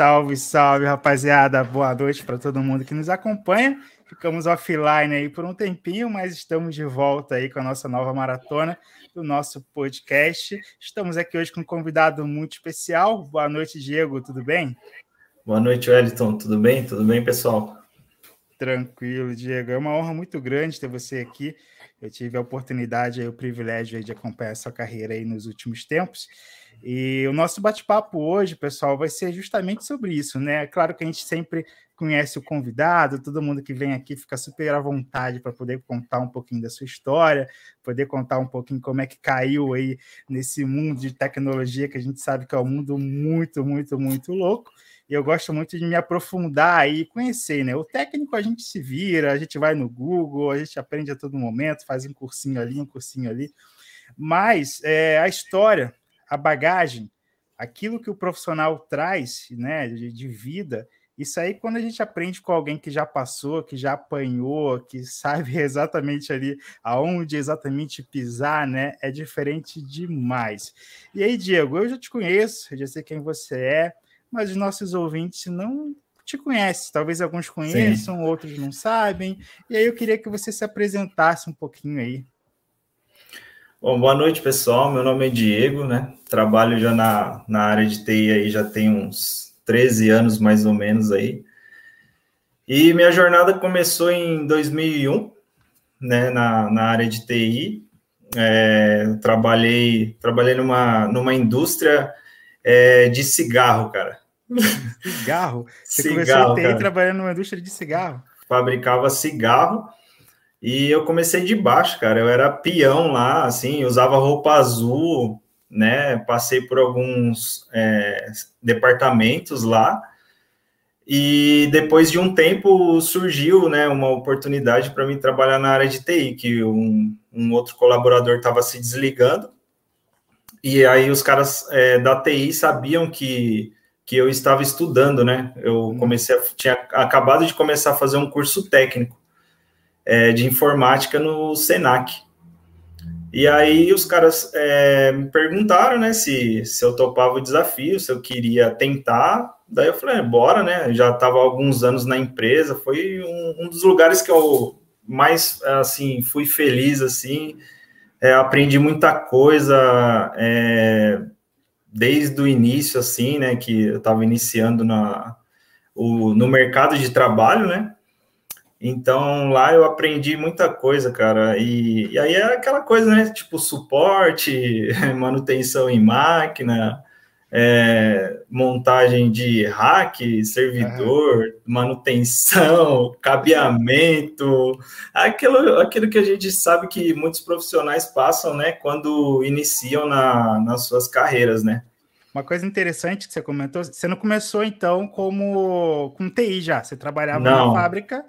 Salve, salve, rapaziada. Boa noite para todo mundo que nos acompanha. Ficamos offline aí por um tempinho, mas estamos de volta aí com a nossa nova maratona do nosso podcast. Estamos aqui hoje com um convidado muito especial. Boa noite, Diego, tudo bem? Boa noite, Wellington. Tudo bem? Tudo bem, pessoal? Tranquilo, Diego. É uma honra muito grande ter você aqui. Eu tive a oportunidade e o privilégio de acompanhar sua carreira aí nos últimos tempos. E o nosso bate-papo hoje, pessoal, vai ser justamente sobre isso, né? É claro que a gente sempre conhece o convidado, todo mundo que vem aqui fica super à vontade para poder contar um pouquinho da sua história, poder contar um pouquinho como é que caiu aí nesse mundo de tecnologia que a gente sabe que é um mundo muito, muito, muito louco. E eu gosto muito de me aprofundar e conhecer, né? O técnico a gente se vira, a gente vai no Google, a gente aprende a todo momento, faz um cursinho ali, um cursinho ali. Mas é, a história a bagagem, aquilo que o profissional traz né, de, de, vida, isso aí, quando a gente aprende com alguém que já passou, que já apanhou, que sabe exatamente ali aonde exatamente pisar, né? É diferente demais. E aí, Diego, eu já te conheço, já sei quem você é, mas os nossos ouvintes não te conhecem. Talvez alguns conheçam, Sim. outros não sabem. E aí eu queria que você se apresentasse um pouquinho aí. Bom, boa noite, pessoal. Meu nome é Diego, né? Trabalho já na, na área de TI aí já tem uns 13 anos mais ou menos aí. E minha jornada começou em 2001, né, na, na área de TI. É, trabalhei trabalhei numa, numa indústria é, de cigarro, cara. Cigarro? Você cigarro, começou em TI trabalhando numa indústria de cigarro? Fabricava cigarro e eu comecei de baixo, cara. Eu era peão lá, assim, usava roupa azul, né? Passei por alguns é, departamentos lá. E depois de um tempo surgiu, né, uma oportunidade para mim trabalhar na área de TI, que um, um outro colaborador estava se desligando. E aí os caras é, da TI sabiam que, que eu estava estudando, né? Eu uhum. comecei, a, tinha acabado de começar a fazer um curso técnico é, de informática no Senac. E aí os caras é, me perguntaram, né, se, se eu topava o desafio, se eu queria tentar. Daí eu falei, é, bora, né? Já estava alguns anos na empresa, foi um, um, dos lugares que eu mais, assim, fui feliz, assim, é, aprendi muita coisa é, desde o início, assim, né, que eu estava iniciando na, o, no mercado de trabalho, né? Então lá eu aprendi muita coisa, cara. E, e aí é aquela coisa, né? Tipo suporte, manutenção em máquina, é, montagem de rack, servidor, uhum. manutenção, cabeamento, aquilo, aquilo que a gente sabe que muitos profissionais passam, né? Quando iniciam na, nas suas carreiras, né? Uma coisa interessante que você comentou, você não começou então como com TI já, você trabalhava não. na fábrica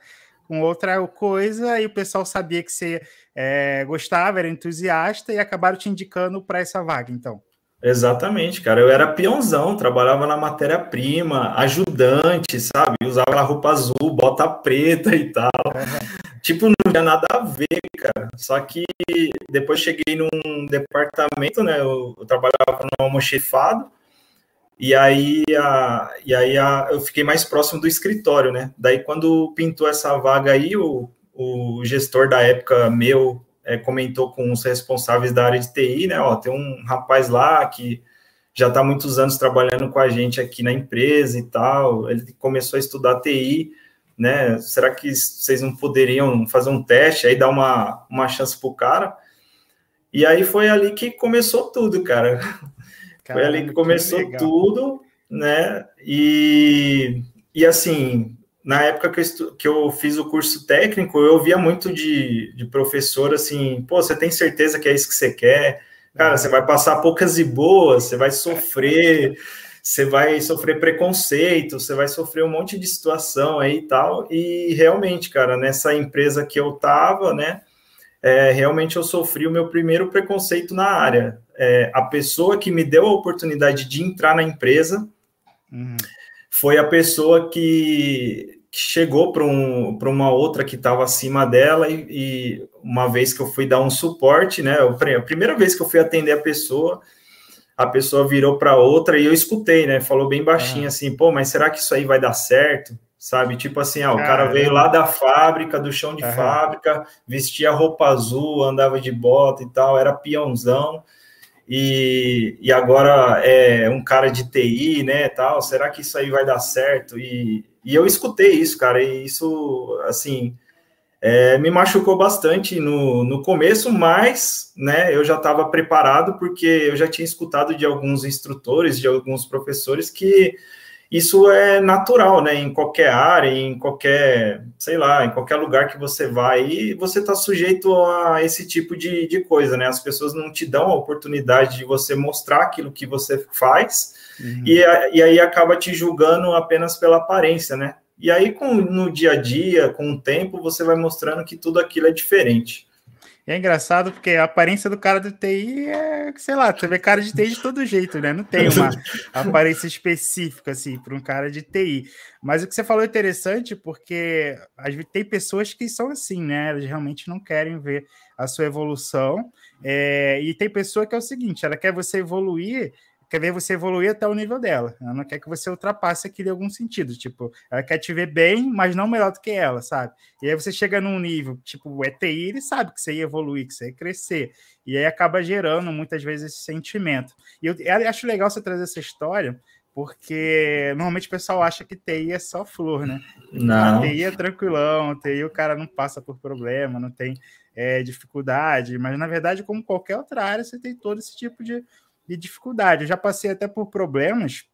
com outra coisa e o pessoal sabia que você é, gostava, era entusiasta e acabaram te indicando para essa vaga, então. Exatamente, cara. Eu era peãozão, trabalhava na matéria-prima, ajudante, sabe? Usava a roupa azul, bota preta e tal. Uhum. Tipo, não tinha nada a ver, cara. Só que depois cheguei num departamento, né? Eu, eu trabalhava no almoxefado e aí, a, e aí a, eu fiquei mais próximo do escritório, né? Daí, quando pintou essa vaga aí, o, o gestor da época meu é, comentou com os responsáveis da área de TI, né? Ó, tem um rapaz lá que já está muitos anos trabalhando com a gente aqui na empresa e tal. Ele começou a estudar TI, né? Será que vocês não poderiam fazer um teste aí, dar uma, uma chance pro cara? E aí foi ali que começou tudo, cara. Caramba, Foi ali que começou que tudo, né? E, e assim, na época que eu, que eu fiz o curso técnico, eu via muito de, de professor assim, pô, você tem certeza que é isso que você quer? Cara, você vai passar poucas e boas, você vai sofrer, você vai sofrer preconceito, você vai sofrer um monte de situação aí e tal. E realmente, cara, nessa empresa que eu tava, né? É, realmente eu sofri o meu primeiro preconceito na área é, a pessoa que me deu a oportunidade de entrar na empresa uhum. foi a pessoa que chegou para um, uma outra que estava acima dela e, e, uma vez que eu fui dar um suporte, né? a primeira vez que eu fui atender a pessoa, a pessoa virou para outra e eu escutei, né? Falou bem baixinho assim, pô, mas será que isso aí vai dar certo? Sabe? Tipo assim, ó, o cara veio lá da fábrica, do chão de uhum. fábrica, vestia roupa azul, andava de bota e tal, era peãozão. E, e agora é um cara de TI, né, tal, será que isso aí vai dar certo? E, e eu escutei isso, cara, e isso, assim, é, me machucou bastante no, no começo, mas né, eu já estava preparado porque eu já tinha escutado de alguns instrutores, de alguns professores que isso é natural, né? Em qualquer área, em qualquer, sei lá, em qualquer lugar que você vai, você está sujeito a esse tipo de, de coisa, né? As pessoas não te dão a oportunidade de você mostrar aquilo que você faz, uhum. e, e aí acaba te julgando apenas pela aparência, né? E aí, com, no dia a dia, com o tempo, você vai mostrando que tudo aquilo é diferente. é engraçado porque a aparência do cara do TI é, sei lá, você vê cara de TI de todo jeito, né? Não tem uma aparência específica, assim, para um cara de TI. Mas o que você falou é interessante porque tem pessoas que são assim, né? Elas realmente não querem ver a sua evolução. É, e tem pessoa que é o seguinte: ela quer você evoluir quer ver você evoluir até o nível dela. Ela não quer que você ultrapasse aquilo em algum sentido. Tipo, ela quer te ver bem, mas não melhor do que ela, sabe? E aí você chega num nível, tipo, o ETI, ele sabe que você ia evoluir, que você ia crescer. E aí acaba gerando muitas vezes esse sentimento. E eu, eu acho legal você trazer essa história, porque normalmente o pessoal acha que TI é só flor, né? Não. A TI é tranquilão, TI o cara não passa por problema, não tem é, dificuldade, mas na verdade, como qualquer outra área, você tem todo esse tipo de de dificuldade. Eu já passei até por problemas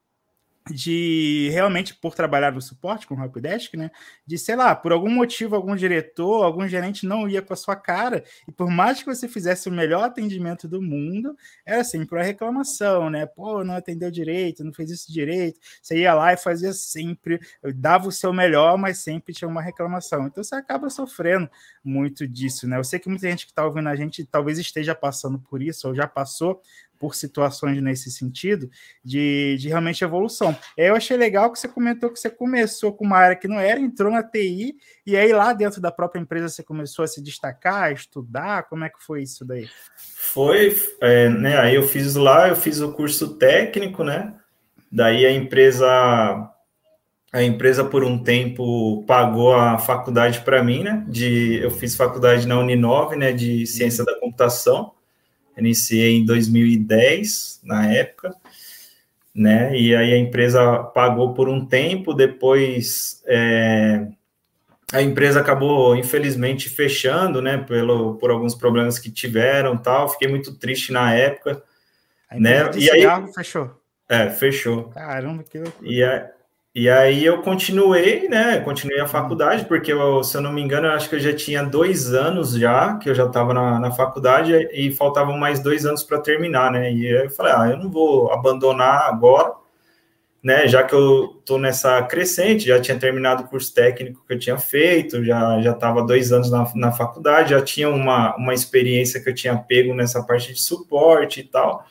de realmente por trabalhar no suporte com o Helpdesk, né? De sei lá, por algum motivo, algum diretor, algum gerente não ia com a sua cara, e por mais que você fizesse o melhor atendimento do mundo, era sempre uma reclamação, né? Pô, não atendeu direito, não fez isso direito. Você ia lá e fazia sempre, dava o seu melhor, mas sempre tinha uma reclamação. Então você acaba sofrendo muito disso, né? Eu sei que muita gente que está ouvindo a gente talvez esteja passando por isso, ou já passou, por situações nesse sentido, de, de realmente evolução. Eu achei legal que você comentou que você começou com uma área que não era, entrou na TI, e aí lá dentro da própria empresa você começou a se destacar, a estudar, como é que foi isso daí? Foi, é, né, aí eu fiz lá, eu fiz o curso técnico, né, daí a empresa a empresa por um tempo pagou a faculdade para mim, né? De eu fiz faculdade na Uninove, né? De ciência da computação iniciei em 2010, na época, né? E aí a empresa pagou por um tempo, depois é, a empresa acabou, infelizmente, fechando, né? Pelo, por alguns problemas que tiveram tal. Fiquei muito triste na época. né? e aí fechou. É, fechou. Caramba, que loucura. E, a, e aí eu continuei, né? Continuei a faculdade, porque eu, se eu não me engano, eu acho que eu já tinha dois anos já, que eu já estava na, na faculdade, e faltavam mais dois anos para terminar, né? E aí eu falei, ah, eu não vou abandonar agora, né? Já que eu estou nessa crescente, já tinha terminado o curso técnico que eu tinha feito, já já estava dois anos na, na faculdade, já tinha uma, uma experiência que eu tinha pego nessa parte de suporte e tal.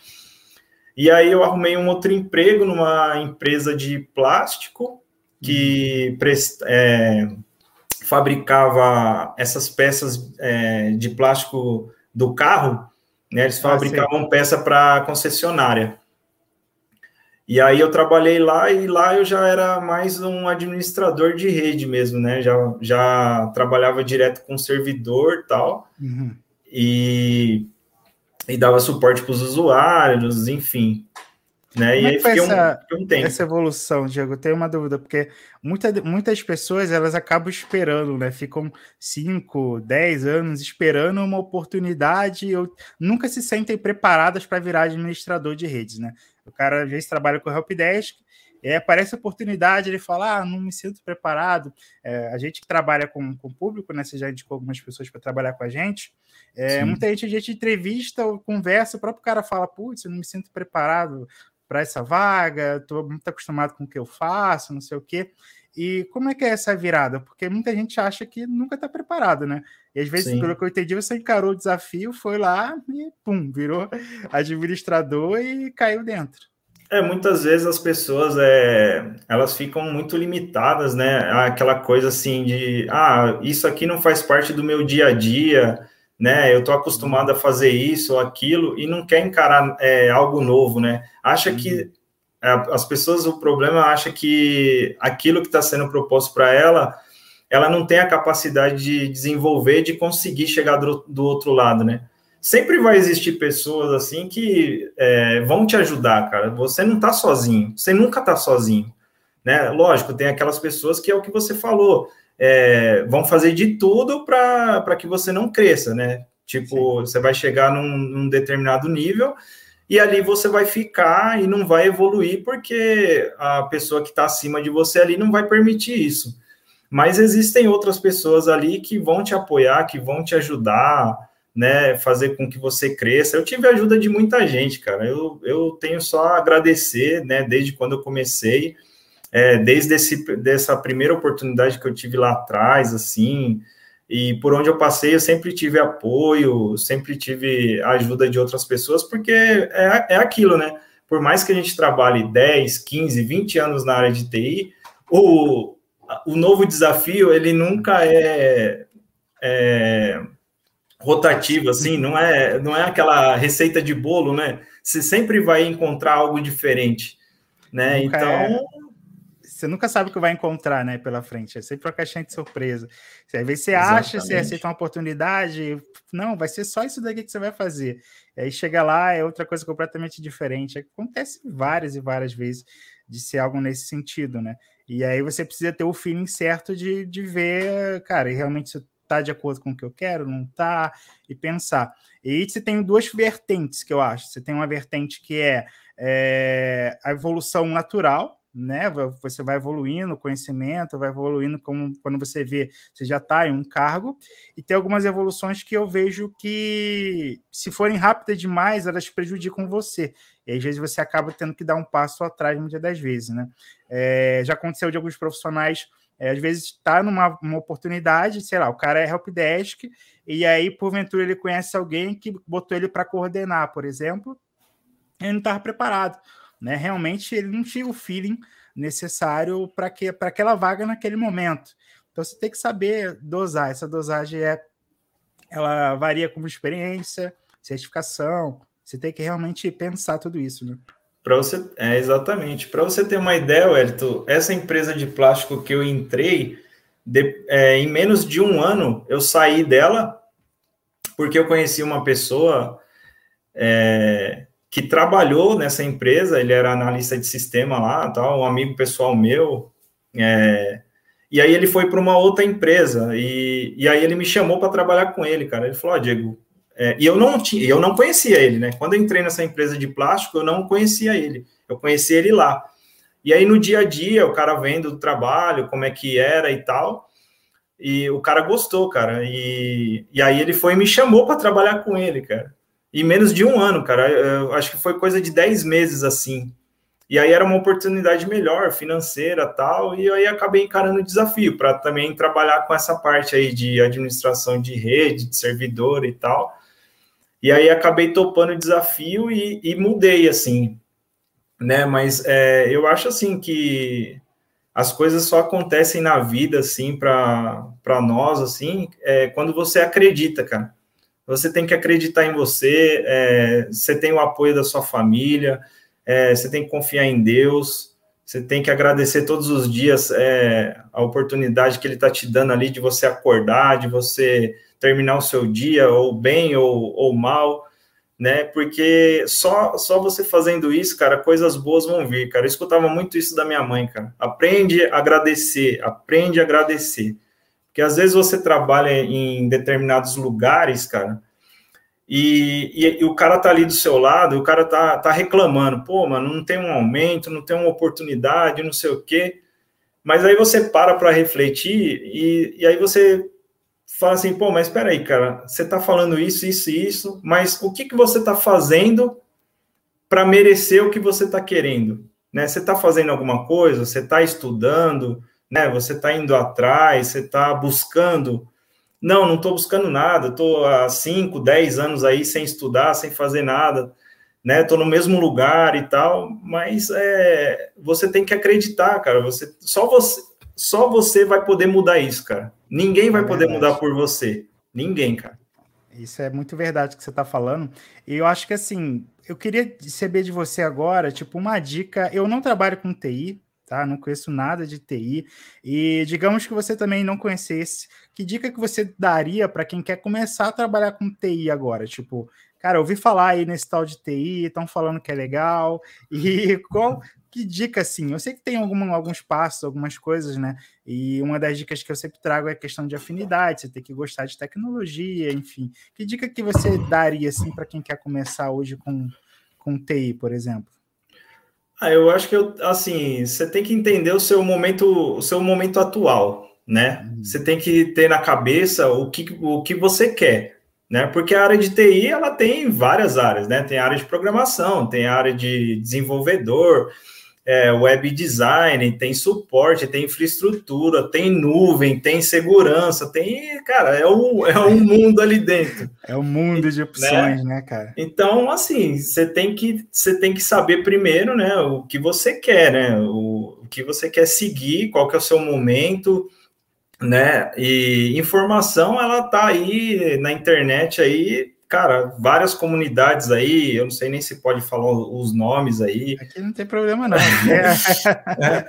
E aí eu arrumei um outro emprego numa empresa de plástico que é, fabricava essas peças é, de plástico do carro, né? Eles ah, fabricavam ah, peça para concessionária. E aí eu trabalhei lá e lá eu já era mais um administrador de rede mesmo, né? Já, já trabalhava direto com servidor tal. Uhum. E e dava suporte para os usuários, enfim. Né? E é aí fiquei, essa, um, um tempo. Essa evolução, Diego, eu tenho uma dúvida, porque muita, muitas pessoas elas acabam esperando, né? Ficam 5, 10 anos esperando uma oportunidade, ou nunca se sentem preparadas para virar administrador de redes, né? O cara às vezes trabalha com o Helpdesk, é, aparece a oportunidade, ele fala, ah, não me sinto preparado. É, a gente que trabalha com, com o público, né? Você já indicou algumas pessoas para trabalhar com a gente. É, muita gente, a gente entrevista ou conversa, o próprio cara fala, putz, eu não me sinto preparado para essa vaga, estou muito acostumado com o que eu faço, não sei o quê. E como é que é essa virada? Porque muita gente acha que nunca está preparado, né? E às vezes, Sim. pelo que eu entendi, você encarou o desafio, foi lá e pum, virou administrador e caiu dentro. É, muitas vezes as pessoas é, elas ficam muito limitadas, né? Aquela coisa assim de ah, isso aqui não faz parte do meu dia a dia, né? Eu tô acostumado a fazer isso ou aquilo e não quer encarar é, algo novo, né? Acha uhum. que as pessoas, o problema acha que aquilo que está sendo proposto para ela, ela não tem a capacidade de desenvolver, de conseguir chegar do, do outro lado, né? Sempre vai existir pessoas assim que é, vão te ajudar, cara. Você não está sozinho, você nunca está sozinho, né? Lógico, tem aquelas pessoas que é o que você falou, é, vão fazer de tudo para que você não cresça, né? Tipo, Sim. você vai chegar num, num determinado nível e ali você vai ficar e não vai evoluir porque a pessoa que está acima de você ali não vai permitir isso. Mas existem outras pessoas ali que vão te apoiar, que vão te ajudar, né, fazer com que você cresça. Eu tive a ajuda de muita gente, cara. Eu, eu tenho só a agradecer, né, desde quando eu comecei, é, desde esse, dessa primeira oportunidade que eu tive lá atrás, assim, e por onde eu passei, eu sempre tive apoio, sempre tive a ajuda de outras pessoas, porque é, é aquilo, né? Por mais que a gente trabalhe 10, 15, 20 anos na área de TI, o, o novo desafio, ele nunca é, é rotativo, assim, não é, não é aquela receita de bolo, né? Você sempre vai encontrar algo diferente, né? Nunca então... Você nunca sabe o que vai encontrar, né, pela frente. É sempre uma caixinha de surpresa. Às vezes você Exatamente. acha, você aceita uma oportunidade, não, vai ser só isso daqui que você vai fazer. E aí chega lá, é outra coisa completamente diferente. Acontece várias e várias vezes de ser algo nesse sentido, né? E aí você precisa ter o feeling certo de, de ver, cara, realmente isso está de acordo com o que eu quero, não está, e pensar. E você tem duas vertentes que eu acho. Você tem uma vertente que é, é a evolução natural, né? Você vai evoluindo o conhecimento, vai evoluindo como quando você vê, você já está em um cargo, e tem algumas evoluções que eu vejo que, se forem rápidas demais, elas prejudicam você. E às vezes você acaba tendo que dar um passo atrás muitas das vezes, né? É, já aconteceu de alguns profissionais, é, às vezes está numa oportunidade, sei lá, o cara é helpdesk, e aí, porventura, ele conhece alguém que botou ele para coordenar, por exemplo, e ele não estava preparado né? Realmente ele não tinha o feeling necessário para que para aquela vaga naquele momento. Então você tem que saber dosar. Essa dosagem é ela varia com experiência, certificação. Você tem que realmente pensar tudo isso, né? Para você, é exatamente. Para você ter uma ideia, Wellington, essa empresa de plástico que eu entrei, de, é, em menos de um ano, eu saí dela porque eu conheci uma pessoa é, que trabalhou nessa empresa, ele era analista de sistema lá, tal, um amigo pessoal meu, é, e aí ele foi para uma outra empresa, e, e aí ele me chamou para trabalhar com ele, cara, ele falou, oh, Diego, é, e eu não, tinha, eu não conhecia ele, né, quando eu entrei nessa empresa de plástico, eu não conhecia ele, eu conheci ele lá, e aí no dia a dia, o cara vendo o trabalho, como é que era e tal, e o cara gostou, cara, e, e aí ele foi e me chamou para trabalhar com ele, cara, e menos de um ano, cara. Eu acho que foi coisa de 10 meses assim. E aí era uma oportunidade melhor, financeira tal, e aí acabei encarando o desafio para também trabalhar com essa parte aí de administração de rede, de servidor e tal. E aí acabei topando o desafio e, e mudei, assim, né? Mas é, eu acho, assim, que as coisas só acontecem na vida, assim, para nós, assim, é, quando você acredita, cara. Você tem que acreditar em você, é, você tem o apoio da sua família, é, você tem que confiar em Deus, você tem que agradecer todos os dias é, a oportunidade que Ele está te dando ali de você acordar, de você terminar o seu dia, ou bem ou, ou mal, né? Porque só, só você fazendo isso, cara, coisas boas vão vir, cara. Eu escutava muito isso da minha mãe, cara. Aprende a agradecer, aprende a agradecer. Porque às vezes você trabalha em determinados lugares, cara, e, e, e, o cara tá ali do seu lado, o cara tá, tá reclamando, pô, mano, não tem um aumento, não tem uma oportunidade, não sei o quê. Mas aí você para para refletir e, e aí você fala assim, pô, mas espera aí, cara, você tá falando isso, isso e isso, mas o que, que você tá fazendo para merecer o que você tá querendo? Né? Você tá fazendo alguma coisa, você tá estudando, né? Você está indo atrás, você está buscando. Não, não estou buscando nada, estou há 5, 10 anos aí sem estudar, sem fazer nada, né? Estou no mesmo lugar e tal, mas é, você tem que acreditar, cara. Você, só, você, só você vai poder mudar isso, cara. Ninguém vai é poder mudar por você. Ninguém, cara. Isso é muito verdade que você está falando. E eu acho que assim, eu queria saber de você agora, tipo, uma dica. Eu não trabalho com TI, tá? Não conheço nada de TI. E digamos que você também não conhecesse, que dica que você daria para quem quer começar a trabalhar com TI agora? Tipo, cara, ouvi falar aí nesse tal de TI, estão falando que é legal. E qual que dica assim? Eu sei que tem algum, alguns passos, algumas coisas, né? E uma das dicas que eu sempre trago é a questão de afinidade, você tem que gostar de tecnologia, enfim. Que dica que você daria assim para quem quer começar hoje com, com TI, por exemplo? Ah, eu acho que eu, assim, você tem que entender o seu momento, o seu momento atual, né? Uhum. Você tem que ter na cabeça o que, o que você quer, né? Porque a área de TI ela tem várias áreas, né? Tem a área de programação, tem a área de desenvolvedor, é, web design, tem suporte, tem infraestrutura, tem nuvem, tem segurança, tem, cara, é um, é um mundo ali dentro. É um mundo de opções, né, né cara? Então, assim, você tem que você tem que saber primeiro, né, o que você quer, né, o, o que você quer seguir, qual que é o seu momento, né? E informação ela tá aí na internet aí cara, várias comunidades aí, eu não sei nem se pode falar os nomes aí. Aqui não tem problema, não. é.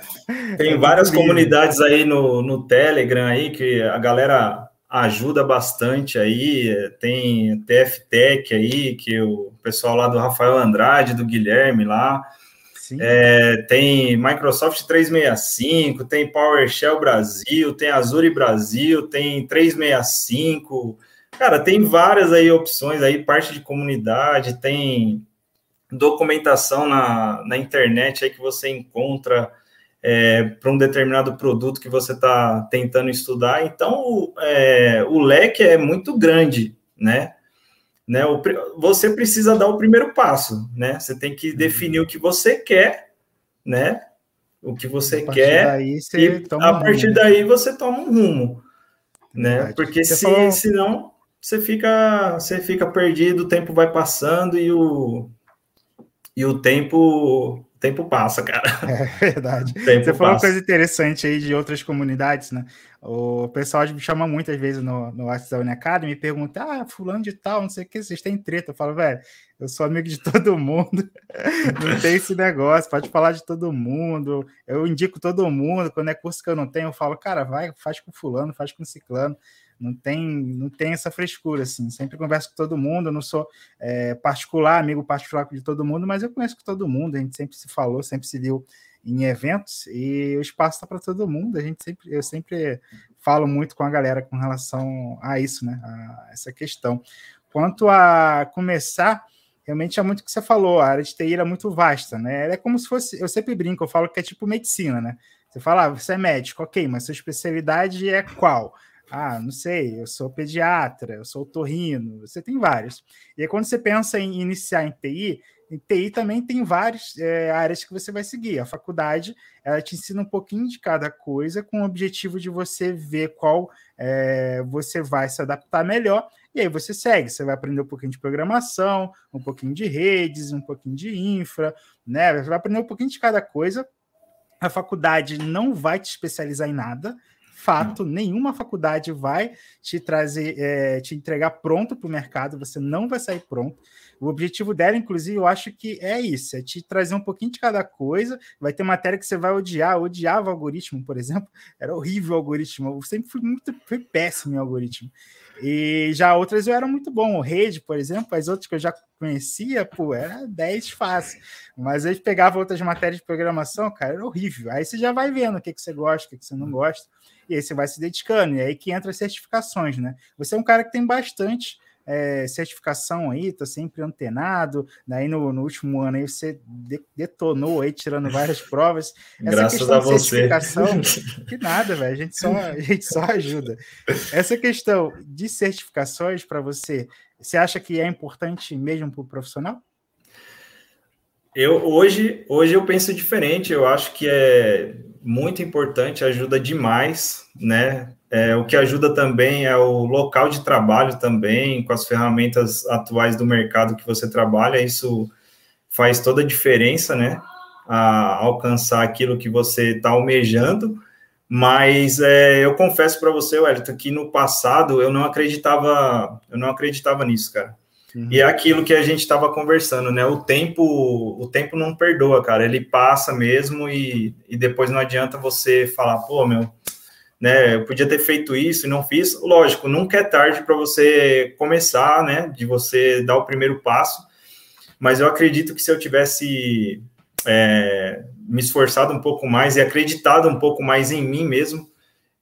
Tem é várias comunidades aí no, no Telegram aí que a galera ajuda bastante aí. Tem TFTech aí, que o pessoal lá do Rafael Andrade, do Guilherme lá. É, tem Microsoft 365, tem PowerShell Brasil, tem Azure Brasil, tem 365 Cara, tem várias aí opções aí, parte de comunidade, tem documentação na, na internet aí que você encontra é, para um determinado produto que você está tentando estudar. Então, é, o leque é muito grande, né? né? O, você precisa dar o primeiro passo, né? Você tem que uhum. definir o que você quer, né? O que você quer, daí, você e a partir rumo. daí você toma um rumo, né? Porque se, falou... senão você fica, você fica perdido, o tempo vai passando e o, e o tempo, o tempo passa, cara. É verdade. Você falou uma coisa interessante aí de outras comunidades, né? O pessoal me chama muitas vezes no, no WhatsApp da Academy e pergunta: ah, fulano de tal, não sei o que, vocês têm treta. Eu falo, velho, eu sou amigo de todo mundo, não tem esse negócio, pode falar de todo mundo. Eu indico todo mundo, quando é curso que eu não tenho, eu falo, cara, vai, faz com fulano, faz com ciclano não tem, não tem essa frescura, assim. Sempre converso com todo mundo, eu não sou é, particular, amigo particular de todo mundo, mas eu conheço com todo mundo, a gente sempre se falou, sempre se viu em eventos e o espaço está para todo mundo. A gente sempre, eu sempre falo muito com a galera com relação a isso, né? A essa questão. Quanto a começar, realmente é muito o que você falou, a área de TI é muito vasta, né? É como se fosse, eu sempre brinco, eu falo que é tipo medicina, né? Você fala, ah, você é médico, ok, mas sua especialidade é qual? Ah, não sei, eu sou pediatra, eu sou torrino, você tem vários. E aí, quando você pensa em iniciar em TI, em TI também tem várias é, áreas que você vai seguir. A faculdade ela te ensina um pouquinho de cada coisa, com o objetivo de você ver qual é, você vai se adaptar melhor. E aí você segue, você vai aprender um pouquinho de programação, um pouquinho de redes, um pouquinho de infra, né? Você vai aprender um pouquinho de cada coisa. A faculdade não vai te especializar em nada, fato, nenhuma faculdade vai te trazer, é, te entregar pronto para o mercado, você não vai sair pronto. O objetivo dela, inclusive, eu acho que é isso: é te trazer um pouquinho de cada coisa. Vai ter matéria que você vai odiar. Eu odiava o algoritmo, por exemplo, era horrível o algoritmo. Eu sempre fui muito fui péssimo em algoritmo. E já outras eu era muito bom. O Rede, por exemplo, as outras que eu já conhecia, pô, era 10 fácil. Mas aí pegava outras matérias de programação, cara, era horrível. Aí você já vai vendo o que, que você gosta, o que, que você não gosta e aí você vai se dedicando, e aí que entra as certificações, né? Você é um cara que tem bastante é, certificação aí, tá sempre antenado, daí no, no último ano aí você de, detonou aí, tirando várias provas. Essa Graças a você. certificação, que nada, velho, a gente só, a gente só ajuda. Essa questão de certificações para você, você acha que é importante mesmo para o profissional? Eu hoje, hoje eu penso diferente. Eu acho que é muito importante, ajuda demais, né? É, o que ajuda também é o local de trabalho também, com as ferramentas atuais do mercado que você trabalha, isso faz toda a diferença, né? A alcançar aquilo que você está almejando, Mas é, eu confesso para você, Wellington, que no passado eu não acreditava, eu não acreditava nisso, cara. Uhum. E é aquilo que a gente estava conversando, né? O tempo, o tempo não perdoa, cara. Ele passa mesmo e, e depois não adianta você falar, pô, meu, né? Eu podia ter feito isso e não fiz. Lógico, nunca é tarde para você começar, né? De você dar o primeiro passo. Mas eu acredito que se eu tivesse é, me esforçado um pouco mais e acreditado um pouco mais em mim mesmo,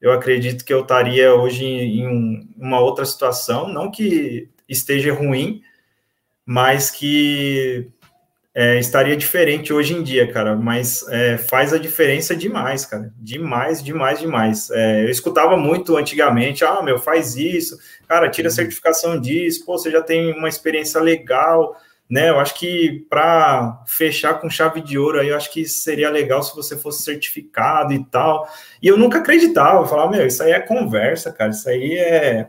eu acredito que eu estaria hoje em um, uma outra situação. Não que esteja ruim, mas que é, estaria diferente hoje em dia, cara. Mas é, faz a diferença demais, cara. Demais, demais, demais. É, eu escutava muito antigamente, ah, meu, faz isso, cara, tira a uhum. certificação disso, pô, você já tem uma experiência legal, né? Eu acho que para fechar com chave de ouro aí, eu acho que seria legal se você fosse certificado e tal. E eu nunca acreditava, eu falava, meu, isso aí é conversa, cara, isso aí é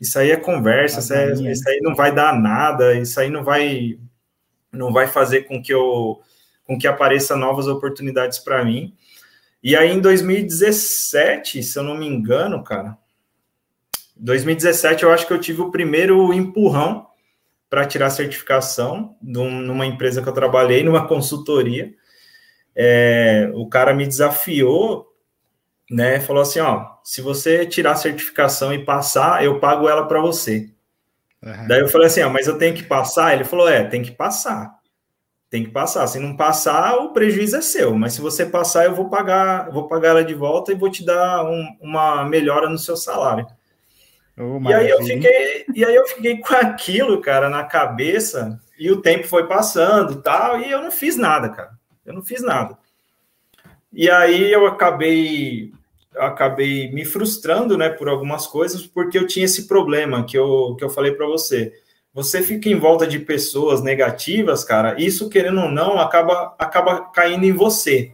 isso aí é conversa, isso, é, isso, aí não vai dar nada, isso aí não vai não vai fazer com que eu com que apareça novas oportunidades para mim. E aí em 2017, se eu não me engano, cara, 2017 eu acho que eu tive o primeiro empurrão para tirar a certificação numa empresa que eu trabalhei, numa consultoria. É, o cara me desafiou né, falou assim, ó, se você tirar a certificação e passar, eu pago ela para você. Uhum. Daí eu falei assim, ó, mas eu tenho que passar? Ele falou, é, tem que passar. Tem que passar. Se não passar, o prejuízo é seu. Mas se você passar, eu vou pagar, vou pagar ela de volta e vou te dar um, uma melhora no seu salário. Oh, e aí eu fiquei, e aí eu fiquei com aquilo, cara, na cabeça. E o tempo foi passando, e tal, e eu não fiz nada, cara. Eu não fiz nada. E aí eu acabei eu acabei me frustrando, né, por algumas coisas, porque eu tinha esse problema que eu, que eu falei para você. Você fica em volta de pessoas negativas, cara, isso, querendo ou não, acaba, acaba caindo em você.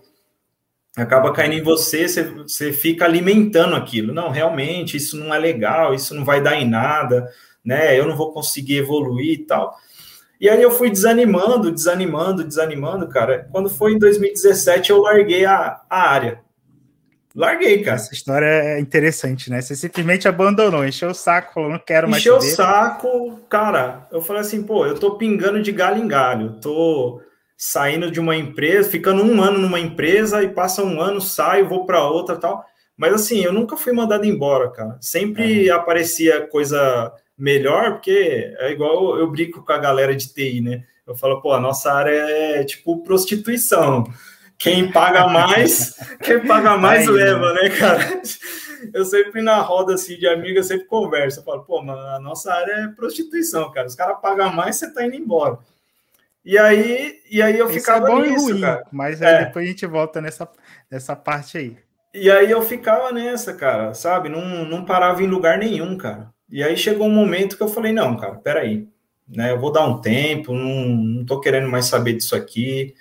Acaba caindo em você, você, você fica alimentando aquilo. Não, realmente, isso não é legal, isso não vai dar em nada, né? Eu não vou conseguir evoluir e tal. E aí eu fui desanimando, desanimando, desanimando, cara. Quando foi em 2017, eu larguei a, a área. Larguei, cara. Essa história é interessante, né? Você simplesmente abandonou, encheu o saco, falou, não quero mais. Encheu o saco, cara. Eu falei assim, pô, eu tô pingando de galho em galho, tô saindo de uma empresa, ficando um ano numa empresa e passa um ano, saio, vou para outra tal. Mas assim, eu nunca fui mandado embora, cara. Sempre uhum. aparecia coisa melhor, porque é igual eu brinco com a galera de TI, né? Eu falo, pô, a nossa área é tipo prostituição quem paga mais, quem paga mais Aí, leva, né, cara? Eu sempre na roda assim de amiga, sempre converso. Eu falo, pô, mas a nossa área é prostituição, cara. Os caras pagam mais, você tá indo embora. E aí, e aí eu Isso ficava é bom nisso, e ruim, cara. Mas aí é. depois a gente volta nessa, nessa parte aí. E aí eu ficava nessa, cara, sabe? Não, não parava em lugar nenhum, cara. E aí chegou um momento que eu falei, não, cara, peraí. Né, eu vou dar um tempo, não, não tô querendo mais saber disso aqui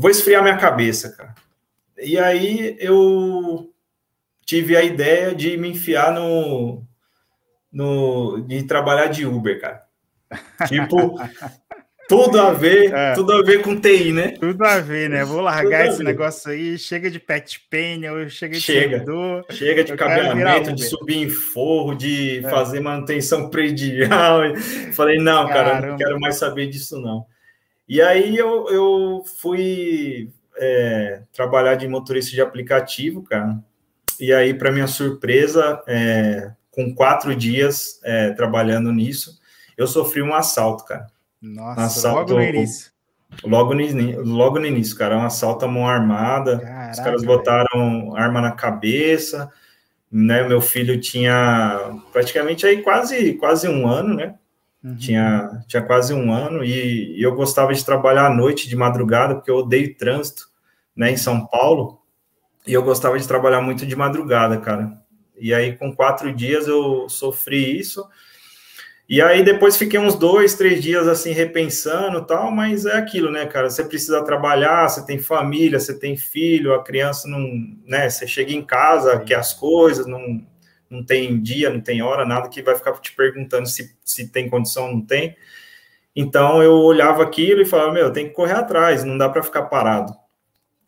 vou esfriar minha cabeça, cara. E aí eu tive a ideia de me enfiar no, no de trabalhar de Uber, cara. Tipo, tudo a ver, é. tudo a ver com TI, né? Tudo a ver, né? Vou largar esse negócio aí, chega de pet pain, eu chega de chega, servidor, chega de cabeamento, de subir em forro, de é. fazer manutenção predial. Falei, não, cara, Caramba. não quero mais saber disso não. E aí eu, eu fui é, trabalhar de motorista de aplicativo, cara. E aí, para minha surpresa, é, com quatro dias é, trabalhando nisso, eu sofri um assalto, cara. Nossa, um assalto, logo no início. Logo no, logo no início, cara, um assalto à mão armada. Caraca, os caras botaram arma na cabeça, né? Meu filho tinha praticamente aí quase, quase um ano, né? Uhum. Tinha, tinha quase um ano e, e, eu gostava de trabalhar à noite, de madrugada, porque eu odeio trânsito, né, em São Paulo, e eu gostava de trabalhar muito de madrugada, cara. E aí, com quatro dias, eu sofri isso. E aí, depois fiquei uns dois, três dias assim, repensando tal, mas é aquilo, né, cara? Você precisa trabalhar, você tem família, você tem filho, a criança não, né? Você chega em casa, quer as coisas, não, não tem dia, não tem hora, nada que vai ficar te perguntando se, se tem condição ou não tem. Então eu olhava aquilo e falava, meu, tem que correr atrás, não dá para ficar parado.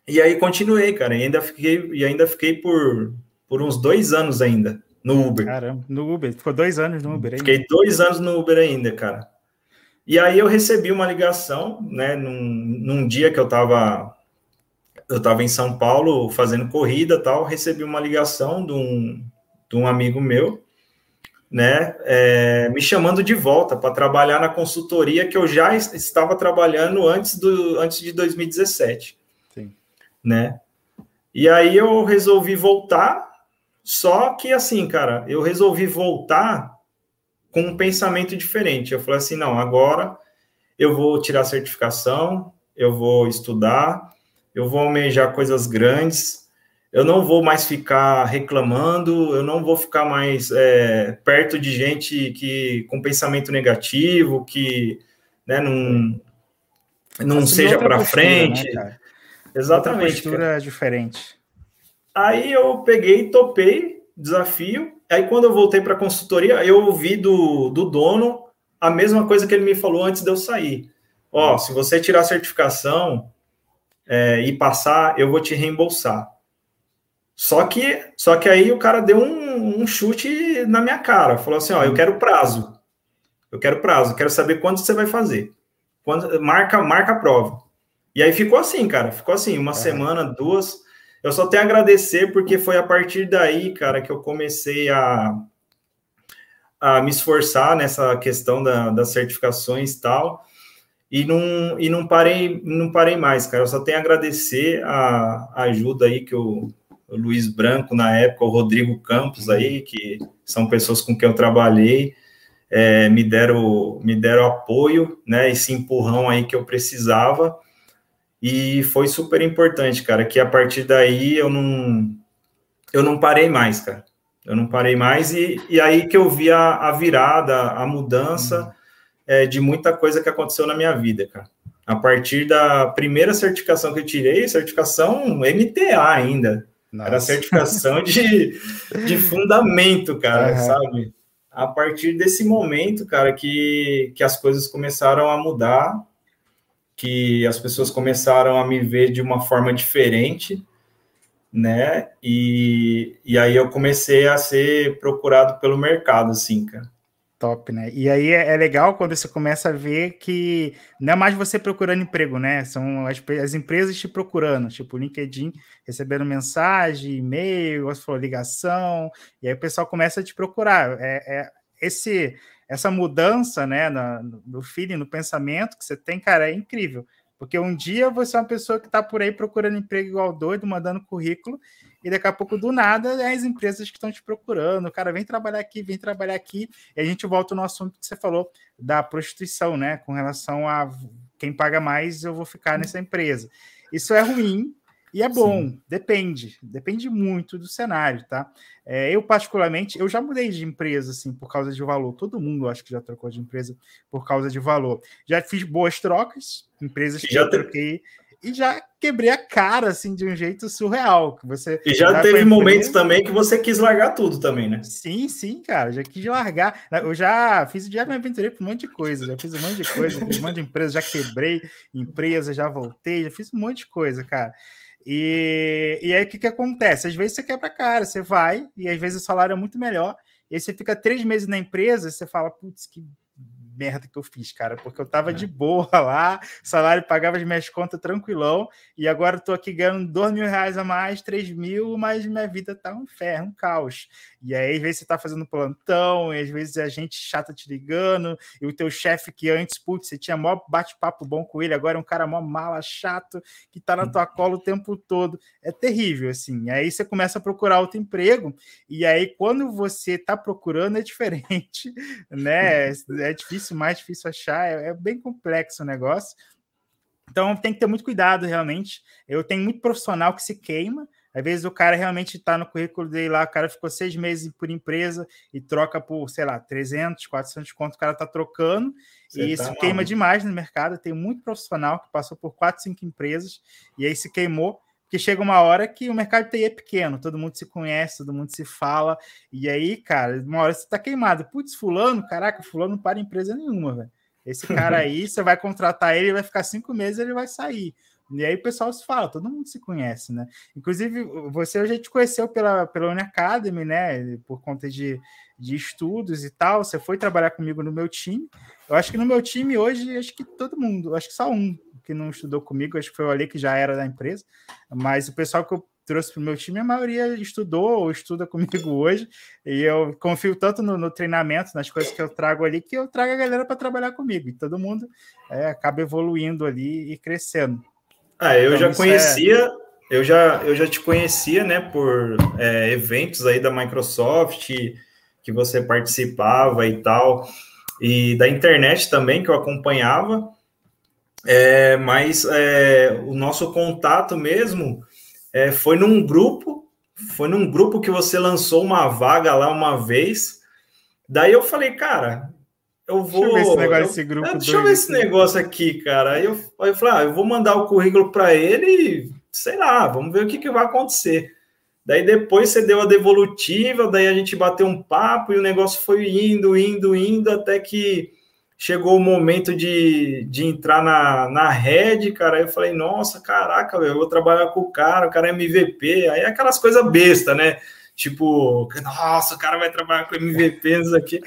E aí continuei, cara, e ainda fiquei, e ainda fiquei por por uns dois anos ainda, no Uber. Caramba, no Uber. Ficou dois anos no Uber ainda. Fiquei dois anos no Uber ainda, cara. E aí eu recebi uma ligação, né, num, num dia que eu estava eu estava em São Paulo fazendo corrida tal, recebi uma ligação de um, de um amigo meu, né, é, me chamando de volta para trabalhar na consultoria que eu já estava trabalhando antes, do, antes de 2017. Sim. Né? E aí eu resolvi voltar, só que assim, cara, eu resolvi voltar com um pensamento diferente. Eu falei assim, não, agora eu vou tirar a certificação, eu vou estudar, eu vou almejar coisas grandes, eu não vou mais ficar reclamando, eu não vou ficar mais é, perto de gente que com pensamento negativo, que né, não, não seja para né, frente. Né, Exatamente. Outra postura cara. diferente. Aí eu peguei, topei desafio, Aí, quando eu voltei para a consultoria, eu ouvi do, do dono a mesma coisa que ele me falou antes de eu sair. Ó, se você tirar a certificação é, e passar, eu vou te reembolsar. Só que, só que aí o cara deu um, um chute na minha cara. Falou assim: ó, eu quero prazo. Eu quero prazo, quero saber quando você vai fazer. Quando, marca, marca a prova. E aí ficou assim, cara. Ficou assim, uma é. semana, duas. Eu só tenho a agradecer porque foi a partir daí, cara, que eu comecei a, a me esforçar nessa questão da, das certificações e tal. E não, e não parei não parei mais, cara. Eu só tenho a agradecer a, a ajuda aí que o, o Luiz Branco, na época, o Rodrigo Campos aí, que são pessoas com quem eu trabalhei, é, me deram me deram apoio, né? Esse empurrão aí que eu precisava. E foi super importante, cara, que a partir daí eu não eu não parei mais, cara. Eu não parei mais e, e aí que eu vi a, a virada, a mudança uhum. é, de muita coisa que aconteceu na minha vida, cara. A partir da primeira certificação que eu tirei, certificação MTA ainda. Nossa. Era certificação de, de fundamento, cara, uhum. sabe? A partir desse momento, cara, que, que as coisas começaram a mudar que as pessoas começaram a me ver de uma forma diferente, né? E, e aí eu comecei a ser procurado pelo mercado, assim, cara. Top, né? E aí é, é, legal quando você começa a ver que não é mais você procurando emprego, né? São as, as empresas te procurando, tipo LinkedIn, recebendo mensagem, e-mail, ligação, e aí o pessoal começa a te procurar. É, é esse essa mudança, né, no, no feeling, no pensamento que você tem, cara, é incrível. Porque um dia você é uma pessoa que está por aí procurando emprego igual doido, mandando currículo, e daqui a pouco, do nada, é as empresas que estão te procurando. Cara vem trabalhar aqui, vem trabalhar aqui. E a gente volta no assunto que você falou da prostituição, né? Com relação a quem paga mais, eu vou ficar nessa empresa. Isso é ruim, e é bom, Sim. depende, depende muito do cenário, tá? É, eu, particularmente, eu já mudei de empresa, assim, por causa de valor. Todo mundo, acho que já trocou de empresa por causa de valor. Já fiz boas trocas, empresas que já eu troquei, e já quebrei a cara, assim, de um jeito surreal. Que você e já teve momentos também que você quis largar tudo também, né? Sim, sim, cara, já quis largar. Eu já fiz, já me aventurei por um monte de coisa, já fiz um monte de coisa, um monte de empresa, já quebrei empresa, já voltei, já fiz um monte de coisa, cara. E, e aí o que, que acontece? Às vezes você quebra a cara, você vai, e às vezes o salário é muito melhor, e aí você fica três meses na empresa, e você fala, putz, que merda que eu fiz, cara, porque eu tava é. de boa lá, salário pagava as minhas contas tranquilão, e agora eu tô aqui ganhando dois mil reais a mais, três mil, mas minha vida tá um inferno, um caos. E aí, às vezes, você tá fazendo plantão, e às vezes a gente chata te ligando, e o teu chefe que antes, putz, você tinha maior bate-papo bom com ele, agora é um cara mó mala, chato, que tá na tua cola o tempo todo. É terrível, assim. E aí você começa a procurar outro emprego, e aí quando você tá procurando é diferente, né? É difícil, mais difícil achar, é, é bem complexo o negócio. Então tem que ter muito cuidado, realmente. Eu tenho muito profissional que se queima, às vezes o cara realmente está no currículo dele lá, o cara ficou seis meses por empresa e troca por, sei lá, 300, 400 conto, o cara está trocando. Você e tá isso queima demais no mercado. Tem muito profissional que passou por quatro, cinco empresas e aí se queimou. Porque chega uma hora que o mercado TI é pequeno, todo mundo se conhece, todo mundo se fala. E aí, cara, uma hora você está queimado. Putz, fulano, caraca, fulano não para empresa nenhuma, velho. Esse cara aí, você vai contratar ele, vai ficar cinco meses, ele vai sair. E aí o pessoal se fala, todo mundo se conhece, né? Inclusive, você já te conheceu pela, pela Unacademy, né? Por conta de, de estudos e tal. Você foi trabalhar comigo no meu time. Eu acho que no meu time hoje, acho que todo mundo, acho que só um que não estudou comigo, acho que foi o Ali que já era da empresa. Mas o pessoal que eu trouxe para o meu time, a maioria estudou ou estuda comigo hoje, e eu confio tanto no, no, treinamento, nas coisas que eu trago ali, que eu trago a galera para trabalhar comigo, e todo mundo é, acaba evoluindo ali e crescendo. Ah, eu então, já conhecia, é... eu, já, eu já te conhecia, né, por é, eventos aí da Microsoft, que você participava e tal, e da internet também, que eu acompanhava, é, mas é, o nosso contato mesmo é, foi num grupo, foi num grupo que você lançou uma vaga lá uma vez. Daí eu falei, cara, eu vou. Deixa eu ver esse negócio, eu, esse grupo é, deixa eu ver esse negócio aqui, cara. Aí eu, aí eu falei, ah, eu vou mandar o currículo para ele e sei lá, vamos ver o que, que vai acontecer. Daí depois você deu a devolutiva, daí a gente bateu um papo e o negócio foi indo, indo, indo, até que chegou o momento de, de entrar na, na rede, cara, eu falei, nossa, caraca, eu vou trabalhar com o cara, o cara é MVP, aí aquelas coisas besta, né? Tipo, nossa, o cara vai trabalhar com MVP, isso aqui.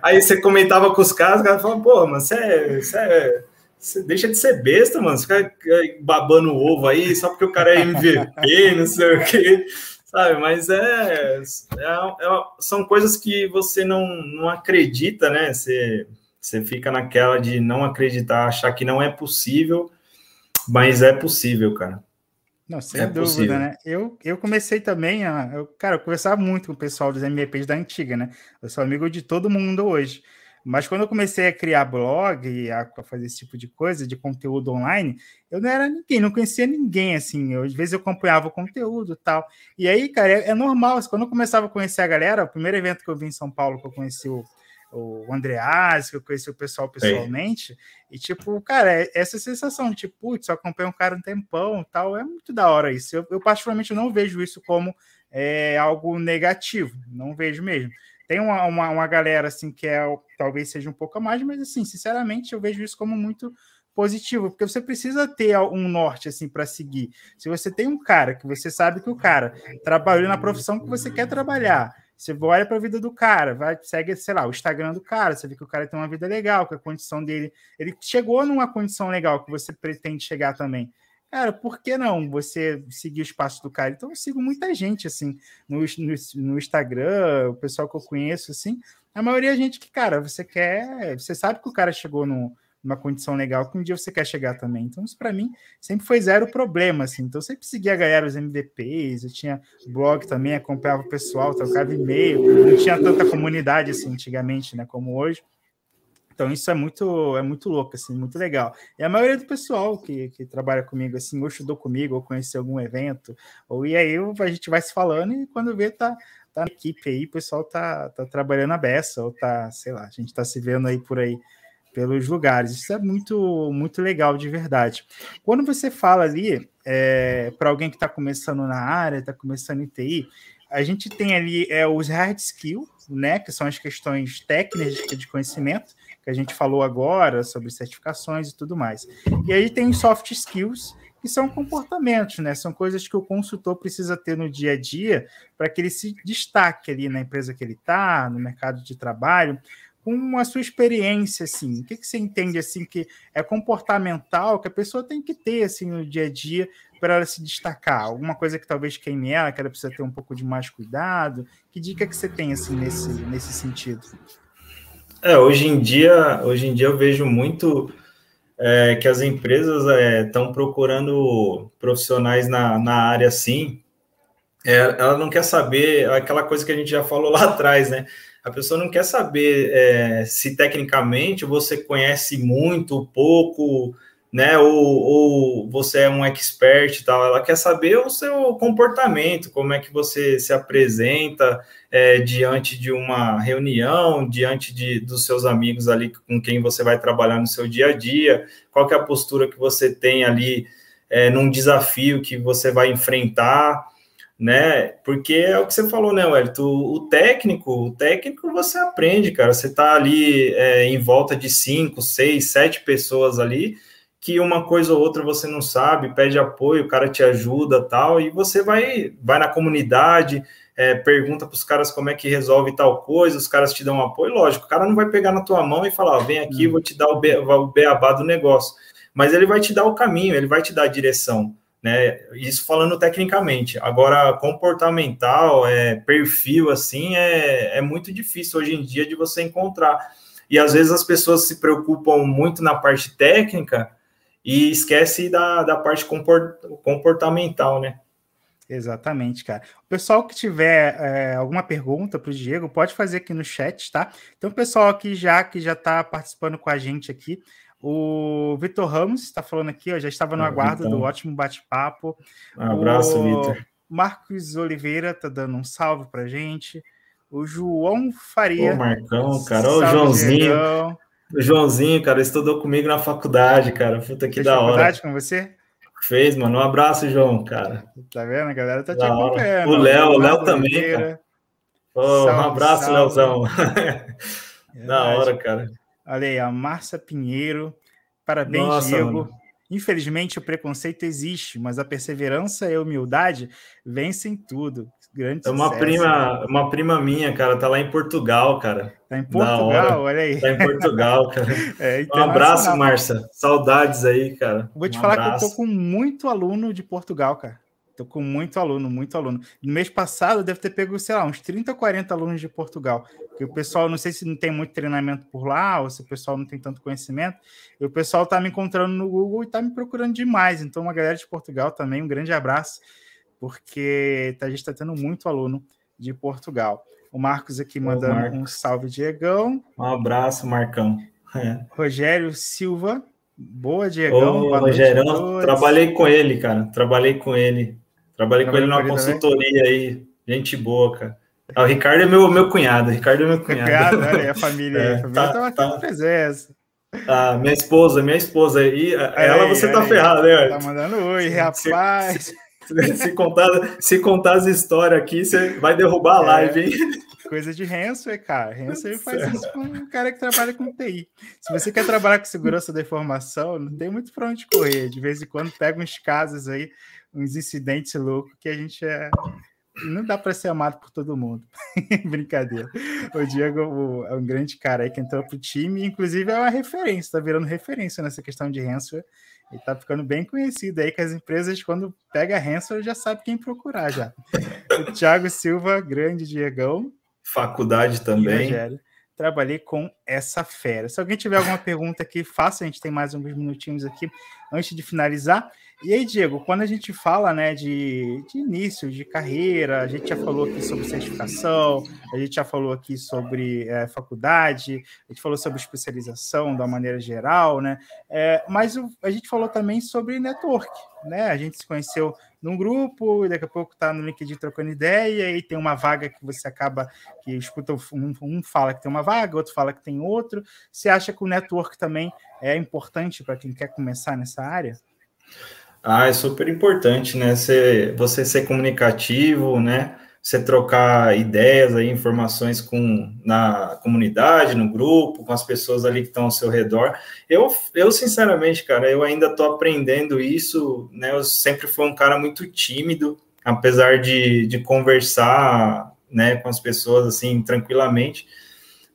Aí você comentava com os caras, o cara falava, pô, mas você é, você é você deixa de ser besta, mano. Você fica babando ovo aí só porque o cara é MVP, não sei o quê, sabe? Mas é, é, é, são coisas que você não, não acredita, né? Você, você fica naquela de não acreditar, achar que não é possível, mas é possível, cara. Não, sem é dúvida, possível. né? Eu, eu comecei também a. Eu, cara, eu conversava muito com o pessoal dos MVPs da antiga, né? Eu sou amigo de todo mundo hoje. Mas quando eu comecei a criar blog e a, fazer esse tipo de coisa, de conteúdo online, eu não era ninguém, não conhecia ninguém, assim. Eu, às vezes eu acompanhava o conteúdo e tal. E aí, cara, é, é normal. Quando eu começava a conhecer a galera, o primeiro evento que eu vi em São Paulo, que eu conheci o, o Andreas, que eu conheci o pessoal pessoalmente, é. e tipo, cara, é essa sensação de tipo, putz, só acompanho um cara um tempão tal, é muito da hora isso. Eu, eu particularmente não vejo isso como é, algo negativo, não vejo mesmo. Tem uma, uma, uma, galera assim que é talvez seja um pouco a mais, mas assim, sinceramente, eu vejo isso como muito positivo, porque você precisa ter um norte assim para seguir. Se você tem um cara que você sabe que o cara trabalhou na profissão que você quer trabalhar, você olha para a vida do cara, vai, segue, sei lá, o Instagram do cara, você vê que o cara tem uma vida legal, que a condição dele. Ele chegou numa condição legal que você pretende chegar também. Cara, por que não você seguir o espaço do cara? Então, eu sigo muita gente, assim, no, no, no Instagram, o pessoal que eu conheço, assim. A maioria é gente que, cara, você quer. Você sabe que o cara chegou no, uma condição legal que um dia você quer chegar também. Então, isso para mim sempre foi zero problema, assim. Então, eu sempre seguia a galera, os MVPs, eu tinha blog também, acompanhava o pessoal, trocava e-mail, não tinha tanta comunidade assim antigamente, né, como hoje. Então, isso é muito, é muito louco, assim, muito legal. E a maioria do pessoal que, que trabalha comigo, assim, ou estudou comigo, ou conheceu algum evento, ou e aí a gente vai se falando e quando vê, tá, tá na equipe aí, o pessoal tá, tá trabalhando a beça, ou tá, sei lá, a gente tá se vendo aí por aí pelos lugares. Isso é muito, muito legal de verdade. Quando você fala ali é, para alguém que está começando na área, está começando em TI, a gente tem ali é, os hard skills, né, que são as questões técnicas de conhecimento, que a gente falou agora sobre certificações e tudo mais. E aí tem os soft skills, que são comportamentos, né? São coisas que o consultor precisa ter no dia a dia para que ele se destaque ali na empresa que ele está, no mercado de trabalho com a sua experiência, assim, o que, que você entende, assim, que é comportamental, que a pessoa tem que ter, assim, no dia a dia para ela se destacar? Alguma coisa que talvez queime ela, que ela precisa ter um pouco de mais cuidado? Que dica que você tem, assim, nesse, nesse sentido? É, hoje em dia, hoje em dia eu vejo muito é, que as empresas estão é, procurando profissionais na, na área, assim, é, ela não quer saber aquela coisa que a gente já falou lá atrás, né? A pessoa não quer saber é, se tecnicamente você conhece muito, pouco, né? Ou, ou, você é um expert e tal. Ela quer saber o seu comportamento, como é que você se apresenta é, diante de uma reunião, diante de, dos seus amigos ali com quem você vai trabalhar no seu dia a dia, qual é a postura que você tem ali é, num desafio que você vai enfrentar né? Porque é o que você falou, né, Wellington? O técnico, o técnico você aprende, cara. Você tá ali é, em volta de cinco, seis, sete pessoas ali, que uma coisa ou outra você não sabe, pede apoio, o cara te ajuda tal, e você vai, vai na comunidade, é, pergunta para os caras como é que resolve tal coisa, os caras te dão um apoio, lógico, o cara não vai pegar na tua mão e falar, vem aqui, hum. vou te dar o, be o beabá do negócio, mas ele vai te dar o caminho, ele vai te dar a direção, né? Isso falando tecnicamente. Agora, comportamental, é, perfil, assim, é, é muito difícil hoje em dia de você encontrar. E às vezes as pessoas se preocupam muito na parte técnica e esquece da, da parte comportamental, né? Exatamente, cara. O pessoal que tiver é, alguma pergunta para o Diego, pode fazer aqui no chat, tá? Então, o pessoal aqui já que já está participando com a gente aqui, o Vitor Ramos está falando aqui, ó, já estava no ah, aguardo Victor. do ótimo bate-papo. Um abraço, Vitor. Marcos Oliveira está dando um salve para gente. O João Faria. Ô, Marcão, cara. Ô, Joãozinho. O Joãozinho, cara, estudou comigo na faculdade, cara. Puta que Fez da hora. faculdade com você? Fez, mano. Um abraço, João, cara. Tá vendo? A galera tá te acompanhando. O Léo, o Léo também, cara. Oh, salve, um abraço, Léozão. da hora, cara. Olha aí, a Márcia Pinheiro. Parabéns, Nossa, Diego. Mano. Infelizmente, o preconceito existe, mas a perseverança e a humildade vencem tudo. Grande é uma sucesso, prima, uma prima minha, cara, tá lá em Portugal, cara. Tá em Portugal, olha aí. Tá em Portugal, cara. É, um abraço, Márcia. Saudades aí, cara. Vou te um falar abraço. que eu tô com muito aluno de Portugal, cara. Tô com muito aluno, muito aluno. No mês passado, deve ter pego, sei lá, uns 30, 40 alunos de Portugal. Porque o pessoal, não sei se não tem muito treinamento por lá, ou se o pessoal não tem tanto conhecimento. E o pessoal tá me encontrando no Google e tá me procurando demais. Então, uma galera de Portugal também, um grande abraço porque a gente está tendo muito aluno de Portugal. O Marcos aqui mandando um salve, Diegão. Um abraço, Marcão. É. Rogério Silva. Boa, Diegão. Ô, Rogério, trabalhei com ele, cara. Trabalhei com ele. Trabalhei, com ele numa consultoria aí. Gente boa, cara. Ah, o Ricardo é meu, meu cunhado. O Ricardo é meu cunhado. cunhado olha, a família, é, a família tá, tá, tá presença. Ah, minha esposa, minha esposa. E ela você tá ferrado, né? Tá mandando oi, rapaz. se, contar, se contar as histórias aqui, você vai derrubar a é. live, hein? Coisa de Hanson, cara. Hanson faz isso com um cara que trabalha com TI. Se você quer trabalhar com segurança da informação, não tem muito para onde correr. De vez em quando pega uns casos aí, uns incidentes loucos que a gente é. Não dá para ser amado por todo mundo. Brincadeira. O Diego é um grande cara aí que entrou pro time, inclusive é uma referência, tá virando referência nessa questão de ransomware ele tá ficando bem conhecido aí que as empresas, quando pega ransom, já sabe quem procurar já. o Thiago Silva, grande Diegão. Faculdade também. Trabalhei com essa fera. Se alguém tiver alguma pergunta aqui, faça, a gente tem mais alguns minutinhos aqui antes de finalizar. E aí, Diego, quando a gente fala né, de, de início de carreira, a gente já falou aqui sobre certificação, a gente já falou aqui sobre é, faculdade, a gente falou sobre especialização da maneira geral, né? É, mas o, a gente falou também sobre network, né? A gente se conheceu num grupo, e daqui a pouco está no LinkedIn trocando ideia, e tem uma vaga que você acaba que escuta um, um fala que tem uma vaga, outro fala que tem outro. Você acha que o network também é importante para quem quer começar nessa área? Ah, é super importante, né? Você, você ser comunicativo, né? Você trocar ideias aí, informações com na comunidade, no grupo, com as pessoas ali que estão ao seu redor. Eu, eu sinceramente, cara, eu ainda estou aprendendo isso, né? Eu sempre fui um cara muito tímido, apesar de, de conversar, né, com as pessoas assim tranquilamente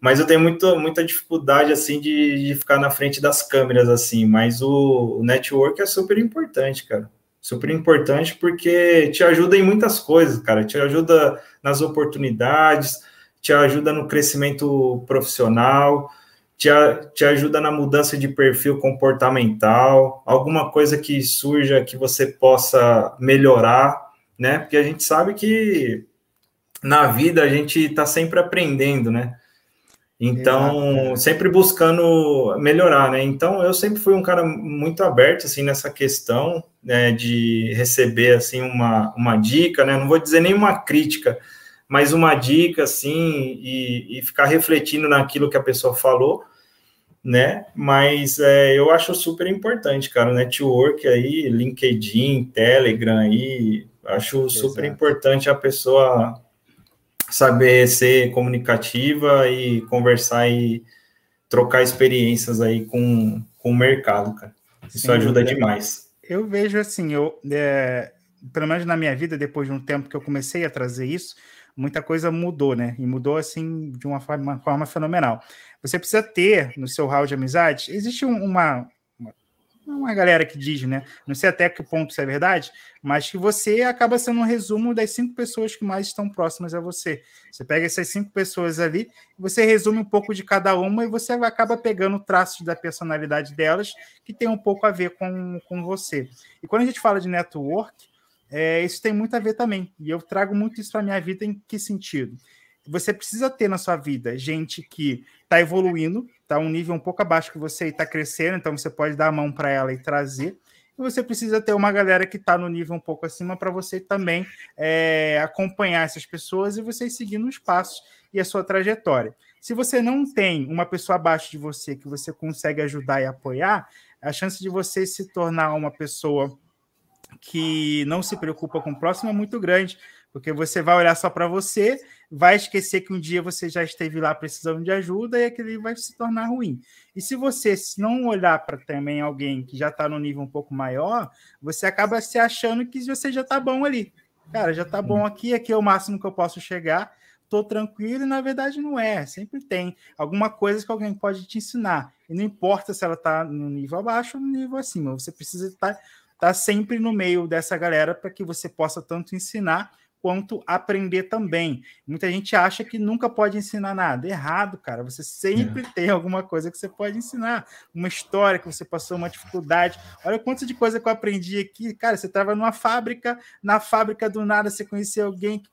mas eu tenho muito, muita dificuldade assim de, de, ficar na frente das câmeras assim, mas o, o, network é super importante, cara. Super importante porque te ajuda em muitas coisas, cara. Te ajuda nas oportunidades, te ajuda no crescimento profissional, te, te ajuda na mudança de perfil comportamental, alguma coisa que surja que você possa melhorar, né? Porque a gente sabe que na vida a gente está sempre aprendendo, né? Então, sempre buscando melhorar, né? Então, eu sempre fui um cara muito aberto, assim, nessa questão né, de receber, assim, uma, uma dica, né? Não vou dizer nenhuma crítica, mas uma dica, assim, e, e ficar refletindo naquilo que a pessoa falou, né? Mas é, eu acho super importante, cara, o network aí, LinkedIn, Telegram aí, acho super Exato. importante a pessoa saber ser comunicativa e conversar e trocar experiências aí com, com o mercado, cara. Isso Sem ajuda dúvida. demais. Eu vejo assim, eu, é, pelo menos na minha vida, depois de um tempo que eu comecei a trazer isso, muita coisa mudou, né? E mudou assim de uma forma, uma forma fenomenal. Você precisa ter no seu hall de amizade, existe uma, uma galera que diz, né? Não sei até que ponto isso é verdade, mas que você acaba sendo um resumo das cinco pessoas que mais estão próximas a você. Você pega essas cinco pessoas ali, você resume um pouco de cada uma e você acaba pegando traços da personalidade delas que tem um pouco a ver com, com você. E quando a gente fala de network, é, isso tem muito a ver também. E eu trago muito isso para a minha vida em que sentido? Você precisa ter na sua vida gente que está evoluindo, está um nível um pouco abaixo que você e está crescendo, então você pode dar a mão para ela e trazer. E você precisa ter uma galera que está no nível um pouco acima para você também é, acompanhar essas pessoas e vocês seguindo os passos e a sua trajetória. Se você não tem uma pessoa abaixo de você que você consegue ajudar e apoiar, a chance de você se tornar uma pessoa que não se preocupa com o próximo é muito grande, porque você vai olhar só para você, vai esquecer que um dia você já esteve lá precisando de ajuda e aquele vai se tornar ruim. E se você não olhar para também alguém que já está no nível um pouco maior, você acaba se achando que você já está bom ali. Cara, já está bom aqui, aqui é o máximo que eu posso chegar, estou tranquilo, e na verdade não é. Sempre tem alguma coisa que alguém pode te ensinar. E não importa se ela está no nível abaixo ou no nível acima, você precisa estar tá sempre no meio dessa galera para que você possa tanto ensinar quanto aprender também. Muita gente acha que nunca pode ensinar nada. Errado, cara. Você sempre é. tem alguma coisa que você pode ensinar. Uma história que você passou, uma dificuldade. Olha quanto de coisa que eu aprendi aqui. Cara, você estava numa fábrica, na fábrica do nada você conheceu alguém que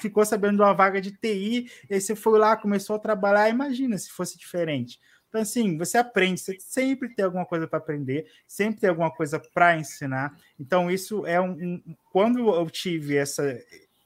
ficou sabendo de uma vaga de TI, e aí você foi lá, começou a trabalhar. Imagina se fosse diferente. Então, assim, você aprende, você sempre tem alguma coisa para aprender, sempre tem alguma coisa para ensinar. Então, isso é um, um. Quando eu tive essa,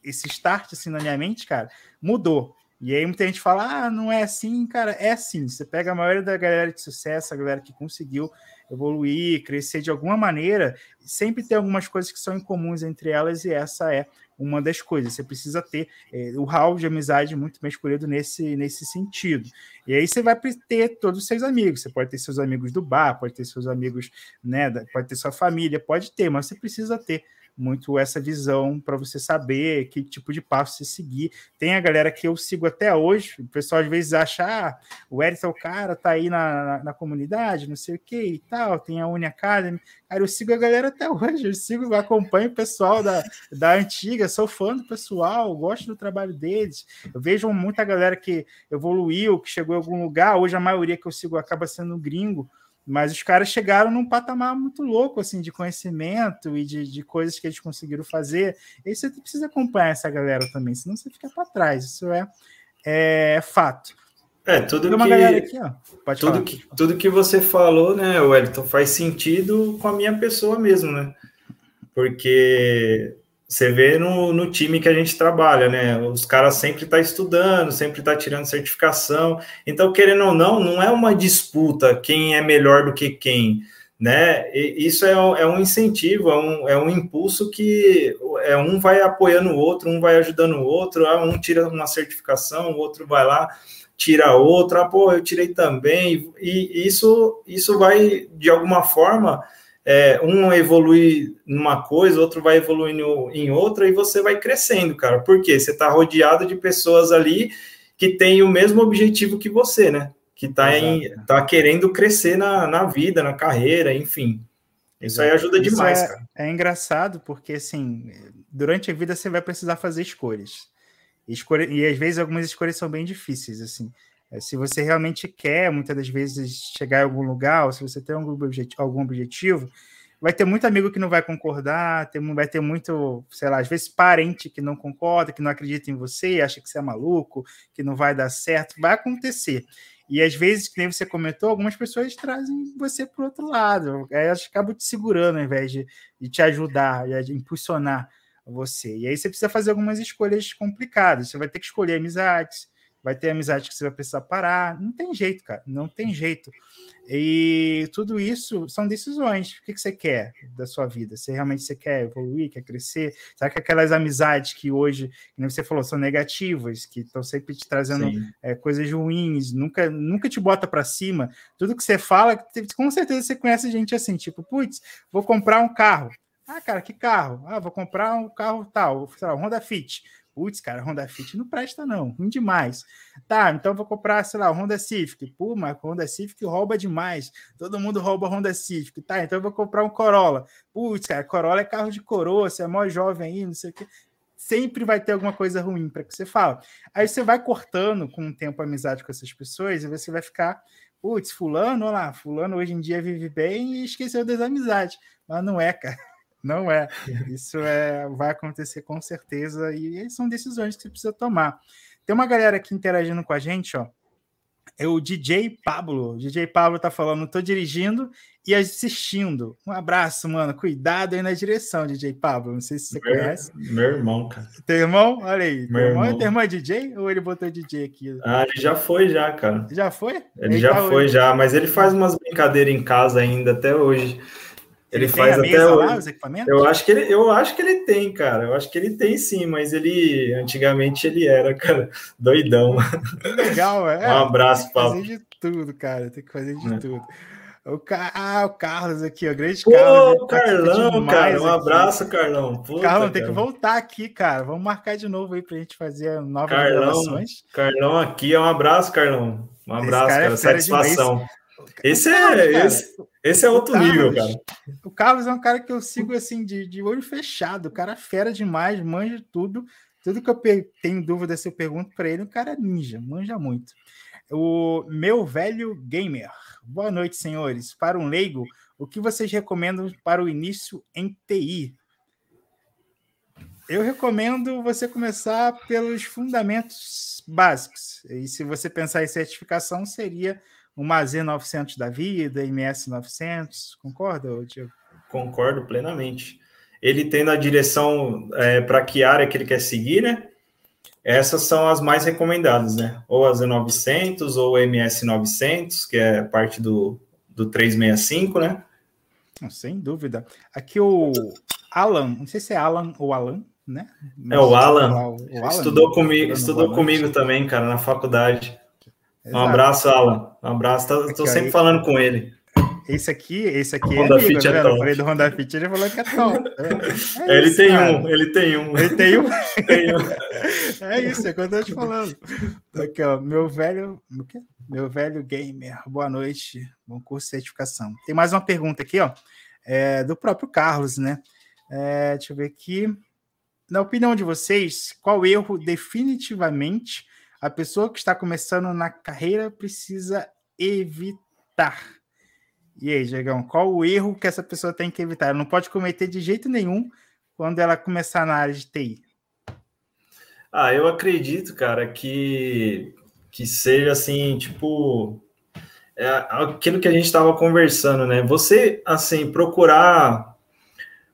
esse start assim na minha mente, cara, mudou. E aí muita gente fala, ah, não é assim, cara, é assim. Você pega a maioria da galera de sucesso, a galera que conseguiu evoluir, crescer de alguma maneira, sempre tem algumas coisas que são incomuns entre elas e essa é uma das coisas. Você precisa ter é, o hall de amizade muito bem escolhido nesse, nesse sentido. E aí você vai ter todos os seus amigos. Você pode ter seus amigos do bar, pode ter seus amigos, né, pode ter sua família, pode ter, mas você precisa ter muito essa visão para você saber que tipo de passo você seguir. Tem a galera que eu sigo até hoje, o pessoal às vezes acha, ah, o Eric é o cara, tá aí na, na, na, comunidade, não sei o que e tal, tem a Uni Academy. Cara, eu sigo a galera até hoje, eu sigo, acompanho o pessoal da, da antiga, sou fã do pessoal, gosto do trabalho deles. Eu vejo muita galera que evoluiu, que chegou em algum lugar, hoje a maioria que eu sigo acaba sendo gringo, mas os caras chegaram num patamar muito louco, assim, de conhecimento e de, de coisas que eles conseguiram fazer. E você precisa acompanhar essa galera também, senão você fica para trás. Isso é, é fato. É, tudo que, aqui, tudo, que, tudo que você falou, né, Wellington, faz sentido com a minha pessoa mesmo, né? Porque você vê no, no time que a gente trabalha, né? Os caras sempre estão tá estudando, sempre estão tá tirando certificação. Então, querendo ou não, não é uma disputa quem é melhor do que quem, né? E isso é, é um incentivo, é um, é um impulso que é um vai apoiando o outro, um vai ajudando o outro, ah, um tira uma certificação, o outro vai lá tira outra, ah, pô, eu tirei também, e isso, isso vai, de alguma forma, é, um evolui numa coisa, outro vai evoluindo em outra, e você vai crescendo, cara. Por quê? Você está rodeado de pessoas ali que têm o mesmo objetivo que você, né? Que está tá querendo crescer na, na vida, na carreira, enfim. Isso aí ajuda Isso demais, é, cara. É engraçado, porque assim, durante a vida você vai precisar fazer escolhas. Escolha, e às vezes algumas escolhas são bem difíceis, assim. É, se você realmente quer, muitas das vezes, chegar em algum lugar, ou se você tem algum objetivo, algum objetivo vai ter muito amigo que não vai concordar, tem, vai ter muito, sei lá, às vezes parente que não concorda, que não acredita em você, acha que você é maluco, que não vai dar certo, vai acontecer. E às vezes, que nem você comentou, algumas pessoas trazem você para o outro lado, elas acabam te segurando ao invés de, de te ajudar, de impulsionar você. E aí você precisa fazer algumas escolhas complicadas, você vai ter que escolher amizades, vai ter amizade que você vai precisar parar. Não tem jeito, cara. Não tem jeito. E tudo isso são decisões. O que, que você quer da sua vida? Se realmente você quer evoluir, quer crescer? Será que aquelas amizades que hoje, como você falou, são negativas, que estão sempre te trazendo é, coisas ruins, nunca, nunca te bota para cima? Tudo que você fala, com certeza você conhece gente assim, tipo, putz, vou comprar um carro. Ah, cara, que carro? Ah, vou comprar um carro tal, sei lá, um Honda Fit. Putz, cara, Honda Fit não presta, não. Ruim demais. Tá, então vou comprar, sei lá, Honda Civic. Pô, mas Honda Civic rouba demais. Todo mundo rouba Honda Civic. Tá, então eu vou comprar um Corolla. Putz, cara, Corolla é carro de coroa, você é mó jovem aí, não sei o quê. Sempre vai ter alguma coisa ruim para que você fala. Aí você vai cortando com o tempo a amizade com essas pessoas e você vai ficar, putz, fulano, olha lá, fulano hoje em dia vive bem e esqueceu das amizades. Mas não é, cara. Não é. Isso é, vai acontecer com certeza e são decisões que você precisa tomar. Tem uma galera aqui interagindo com a gente, ó. É o DJ Pablo. O DJ Pablo tá falando, tô dirigindo e assistindo. Um abraço, mano. Cuidado aí na direção, DJ Pablo. Não sei se você meu, conhece. Meu irmão, cara. Teu irmão? Olha aí. Meu irmão, irmão. Teu irmão é DJ ou ele botou DJ aqui? Ah, ele já foi, já, cara. Já foi? Ele, ele já tá foi, hoje. já. Mas ele faz umas brincadeiras em casa ainda até hoje. Ele, ele faz até lá, Eu acho que ele, eu acho que ele tem, cara. Eu acho que ele tem sim, mas ele antigamente ele era, cara, doidão. Legal, é. Um abraço, Paulo. Tem que fazer de tudo, cara. Tem que fazer de é. tudo. O, ah, o Carlos aqui, o grande Pô, Carlos. Pô, Carlão, cara, um abraço, aqui. Carlão. Puta, Carlão, tem cara. que voltar aqui, cara. Vamos marcar de novo aí pra gente fazer novas Carlão, gravações. Carlão aqui, um abraço, Carlão. Um abraço, cara. É satisfação. Esse é, Carlos, esse, esse é outro Carlos, nível, cara. O Carlos é um cara que eu sigo assim, de, de olho fechado. O cara é fera demais, manja tudo. Tudo que eu tenho dúvida se eu pergunto para ele, o cara é ninja, manja muito. O meu velho gamer. Boa noite, senhores. Para um leigo, o que vocês recomendam para o início em TI? Eu recomendo você começar pelos fundamentos básicos. E se você pensar em certificação, seria uma Z900 da vida, MS900, concorda, Diego? Concordo plenamente. Ele tendo a direção é, para que área que ele quer seguir, né? Essas são as mais recomendadas, né? Ou a Z900 ou a MS900, que é parte do, do 365, né? Sem dúvida. Aqui o Alan, não sei se é Alan ou Alan, né? Mas é o Alan. O, o Alan estudou comigo, estudou comigo também, cara, na faculdade. Exato. Um abraço, Alan. Um abraço. Tô, tô sempre aí. falando com ele. Esse aqui, esse aqui é Honda amigo, Fit é top. Eu falei do Honda Fit, ele falou que é top. É, é ele, isso, tem um, ele tem um, ele tem um. tem um. é isso, é o que eu tô te falando. Aqui, ó, meu velho, o? Meu velho gamer. Boa noite. Bom curso de certificação. Tem mais uma pergunta aqui, ó, é, do próprio Carlos, né? É, deixa eu ver aqui. Na opinião de vocês, qual erro definitivamente a pessoa que está começando na carreira precisa evitar. E aí, Diegão, qual o erro que essa pessoa tem que evitar? Ela não pode cometer de jeito nenhum quando ela começar na área de TI. Ah, eu acredito, cara, que, que seja assim, tipo, é aquilo que a gente estava conversando, né? Você, assim, procurar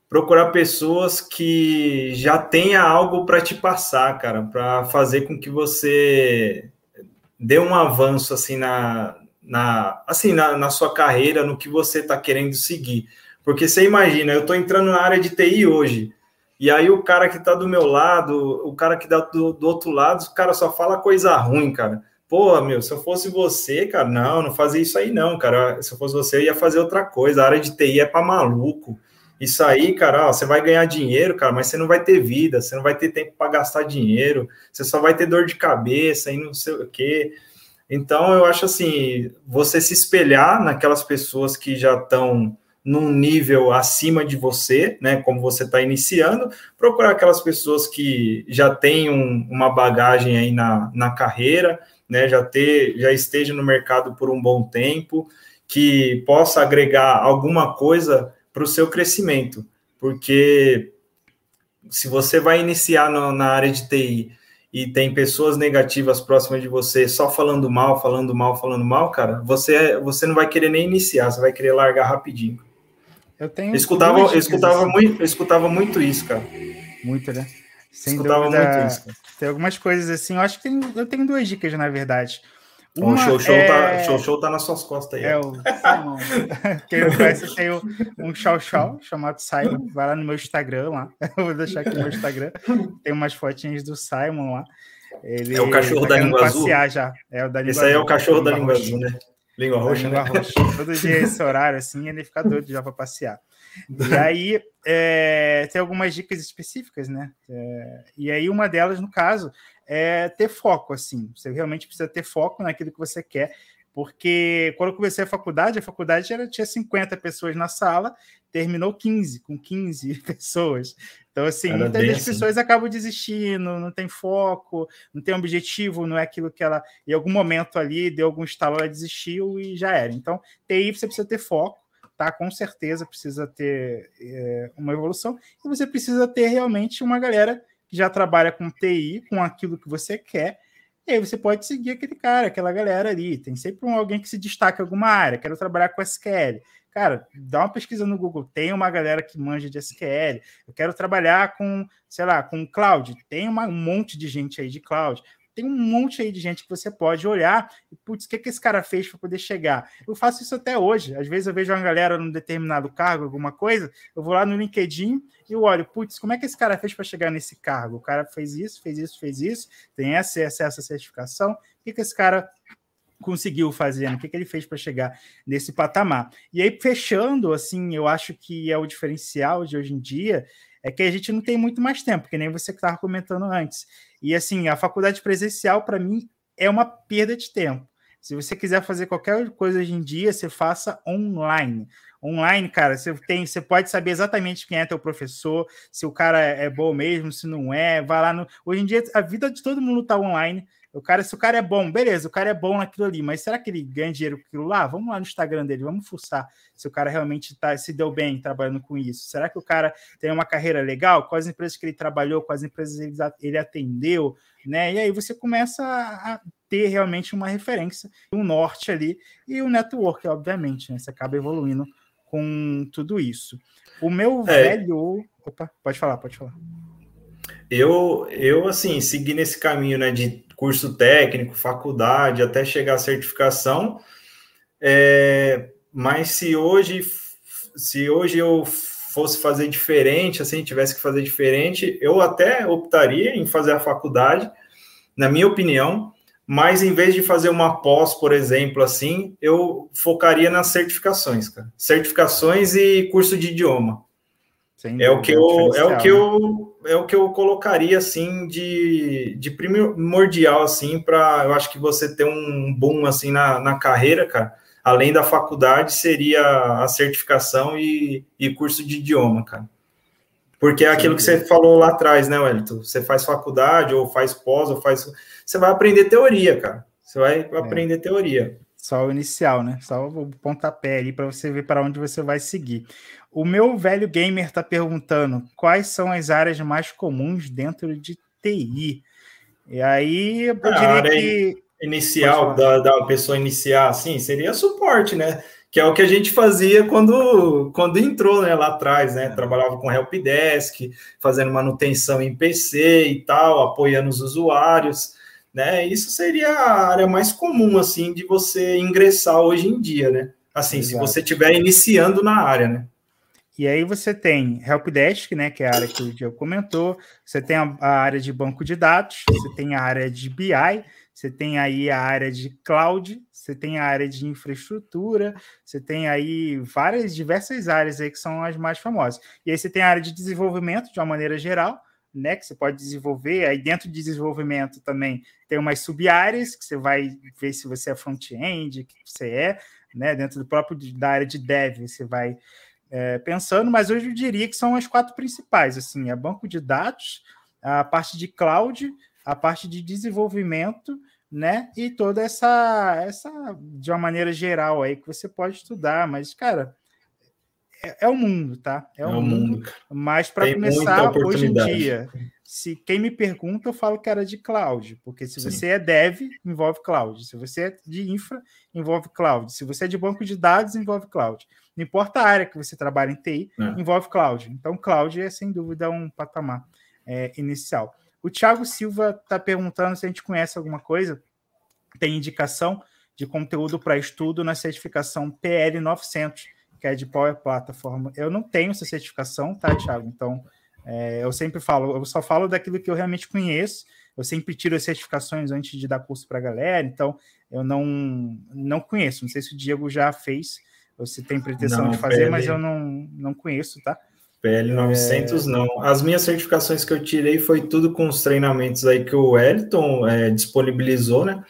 procurar pessoas que já tenha algo para te passar, cara, para fazer com que você dê um avanço assim na, na assim na, na sua carreira, no que você está querendo seguir. Porque você imagina, eu estou entrando na área de TI hoje, e aí o cara que está do meu lado, o cara que está do, do outro lado, o cara só fala coisa ruim, cara. Pô, meu, se eu fosse você, cara, não, não fazia isso aí não, cara. Se eu fosse você, eu ia fazer outra coisa. A área de TI é para maluco. Isso aí, cara, ó, você vai ganhar dinheiro, cara, mas você não vai ter vida, você não vai ter tempo para gastar dinheiro, você só vai ter dor de cabeça e não sei o quê. Então, eu acho assim, você se espelhar naquelas pessoas que já estão num nível acima de você, né? Como você está iniciando, procurar aquelas pessoas que já têm um, uma bagagem aí na, na carreira, né? Já ter, já esteja no mercado por um bom tempo, que possa agregar alguma coisa para o seu crescimento, porque se você vai iniciar no, na área de TI e tem pessoas negativas próximas de você só falando mal, falando mal, falando mal, cara, você, você não vai querer nem iniciar, você vai querer largar rapidinho. Eu tenho. Eu escutava, eu escutava, assim. muito, eu escutava muito isso, cara. Muito, né? Sem Escutava dúvida, muito isso. Tem algumas coisas assim, eu acho que tem, eu tenho duas dicas, na verdade. Uma o show show, é... tá, show show tá nas suas costas aí. É o Simon. Quem não conhece, tem um show show chamado Simon. Vai lá no meu Instagram lá. Eu vou deixar aqui no meu Instagram. Tem umas fotinhas do Simon lá. Ele é o cachorro tá da língua azul. Já. É o da língua esse aí é o cachorro da língua azul, né? Língua roxa, língua né? roxa. Todo dia esse horário assim, ele fica doido já para passear. E aí é, tem algumas dicas específicas, né? É, e aí uma delas, no caso, é ter foco, assim. Você realmente precisa ter foco naquilo que você quer, porque quando eu comecei a faculdade, a faculdade era, tinha 50 pessoas na sala, terminou 15, com 15 pessoas. Então, assim, era muitas das assim. pessoas acabam desistindo, não tem foco, não tem objetivo, não é aquilo que ela, em algum momento ali, deu algum estalo, ela desistiu e já era. Então, TI você precisa ter foco, tá? Com certeza precisa ter é, uma evolução, e você precisa ter realmente uma galera já trabalha com TI, com aquilo que você quer, e aí você pode seguir aquele cara, aquela galera ali. Tem sempre um, alguém que se destaca em alguma área. Quero trabalhar com SQL. Cara, dá uma pesquisa no Google. Tem uma galera que manja de SQL. Eu quero trabalhar com, sei lá, com cloud. Tem uma, um monte de gente aí de cloud tem um monte aí de gente que você pode olhar e, putz, o que, que esse cara fez para poder chegar? Eu faço isso até hoje. Às vezes eu vejo uma galera num determinado cargo, alguma coisa, eu vou lá no LinkedIn e eu olho, putz, como é que esse cara fez para chegar nesse cargo? O cara fez isso, fez isso, fez isso, tem essa, essa, essa certificação. O que, que esse cara conseguiu fazer, o que, que ele fez para chegar nesse patamar. E aí, fechando, assim, eu acho que é o diferencial de hoje em dia, é que a gente não tem muito mais tempo, que nem você que estava comentando antes. E assim, a faculdade presencial, para mim, é uma perda de tempo. Se você quiser fazer qualquer coisa hoje em dia, você faça online. Online, cara, você tem, você pode saber exatamente quem é teu professor, se o cara é bom mesmo, se não é, vai lá no. Hoje em dia, a vida de todo mundo está online. O cara, se o cara é bom, beleza, o cara é bom naquilo ali, mas será que ele ganha dinheiro com aquilo lá? Vamos lá no Instagram dele, vamos fuçar se o cara realmente tá, se deu bem trabalhando com isso. Será que o cara tem uma carreira legal? Quais empresas que ele trabalhou, quais empresas ele, atendeu, né? E aí você começa a ter realmente uma referência, um norte ali, e o network, obviamente, né? Você acaba evoluindo com tudo isso. O meu é. velho. Opa, pode falar, pode falar. Eu, eu assim, segui nesse caminho né, de curso técnico, faculdade, até chegar à certificação. É, mas se hoje, se hoje eu fosse fazer diferente, assim, tivesse que fazer diferente, eu até optaria em fazer a faculdade, na minha opinião, mas em vez de fazer uma pós, por exemplo, assim, eu focaria nas certificações, cara. Certificações e curso de idioma. é o que eu, é o que eu é o que eu colocaria assim de, de primordial assim para eu acho que você ter um boom assim na, na carreira, cara. Além da faculdade seria a certificação e, e curso de idioma, cara. Porque é aquilo que você falou lá atrás, né, Wellington? Você faz faculdade ou faz pós ou faz você vai aprender teoria, cara. Você vai é. aprender teoria. Só o inicial, né? Só o pontapé ali para você ver para onde você vai seguir. O meu velho gamer está perguntando quais são as áreas mais comuns dentro de TI. E aí eu diria que. Inicial, da, da pessoa iniciar, assim, seria suporte, né? Que é o que a gente fazia quando, quando entrou né, lá atrás, né? Trabalhava com helpdesk, fazendo manutenção em PC e tal, apoiando os usuários né? Isso seria a área mais comum, assim, de você ingressar hoje em dia, né? Assim, Exato. se você estiver iniciando na área, né? E aí você tem Helpdesk, né, que é a área que o Diego comentou, você tem a, a, área de banco de dados, você tem a área de BI, você tem aí a área de cloud, você tem a área de infraestrutura, você tem aí várias, diversas áreas aí que são as mais famosas. E aí você tem a área de desenvolvimento, de uma maneira geral, né, que você pode desenvolver. Aí dentro de desenvolvimento também tem umas sub-áreas que você vai ver se você é front-end, que você é, né? Dentro do próprio da área de dev, você vai é, pensando, mas hoje eu diria que são as quatro principais, assim, é banco de dados, a parte de cloud, a parte de desenvolvimento, né? E toda essa, essa de uma maneira geral aí que você pode estudar, mas, cara, é, é, o mundo, tá? É, é o mundo. mundo. Mas para começar, hoje em dia, se quem me pergunta, eu falo que era de cloud, porque se Sim. você é dev, envolve cloud. Se você é de infra, envolve cloud. Se você é de banco de dados, envolve cloud. Não importa a área que você trabalha em TI, é. envolve cloud. Então, cloud é sem dúvida um patamar é, inicial. O Thiago Silva está perguntando se a gente conhece alguma coisa, tem indicação de conteúdo para estudo na certificação PL 900, que é de Power Platform. Eu não tenho essa certificação, tá, Thiago? Então, é, eu sempre falo, eu só falo daquilo que eu realmente conheço. Eu sempre tiro as certificações antes de dar curso para a galera, então eu não, não conheço. Não sei se o Diego já fez, ou se tem pretensão não, de fazer, PL... mas eu não, não conheço, tá? PL 900 é... não. As minhas certificações que eu tirei foi tudo com os treinamentos aí que o Wellington é, disponibilizou, né?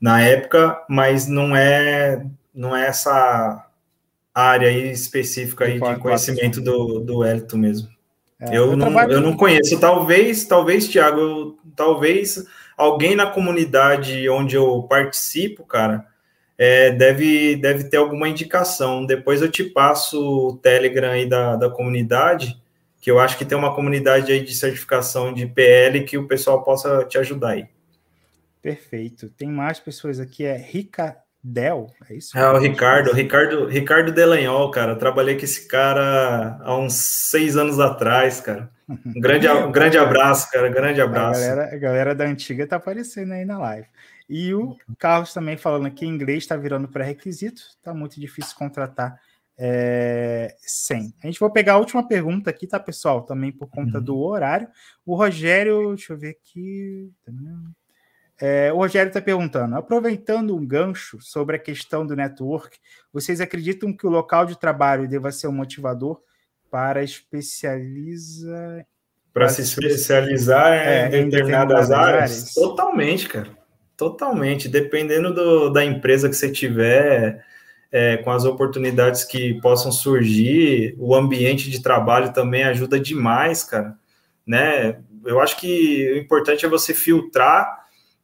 Na época, mas não é não é essa área aí específica aí de conhecimento do, do Wellington mesmo. É, eu, não, eu não conheço. Talvez, talvez, Thiago, talvez alguém na comunidade onde eu participo, cara, é, deve, deve ter alguma indicação. Depois eu te passo o Telegram aí da, da comunidade, que eu acho que tem uma comunidade aí de certificação de PL que o pessoal possa te ajudar aí. Perfeito. Tem mais pessoas aqui, é Rica Del, é isso? É, o Ricardo, Ricardo, Ricardo Delanhol, cara. trabalhei com esse cara há uns seis anos atrás, cara. Um grande, um grande abraço, cara. Grande abraço. A galera, a galera da antiga tá aparecendo aí na live. E o Carlos também falando que inglês está virando pré-requisito, tá muito difícil contratar é, sem. A gente vai pegar a última pergunta aqui, tá, pessoal? Também por conta uhum. do horário. O Rogério, deixa eu ver aqui. É, o Rogério está perguntando: aproveitando um gancho sobre a questão do network, vocês acreditam que o local de trabalho deva ser um motivador para especializar. Para se especializar é, em, determinadas, determinadas áreas? áreas? Totalmente, cara. Totalmente. Dependendo do, da empresa que você tiver, é, com as oportunidades que possam surgir, o ambiente de trabalho também ajuda demais, cara. Né? Eu acho que o importante é você filtrar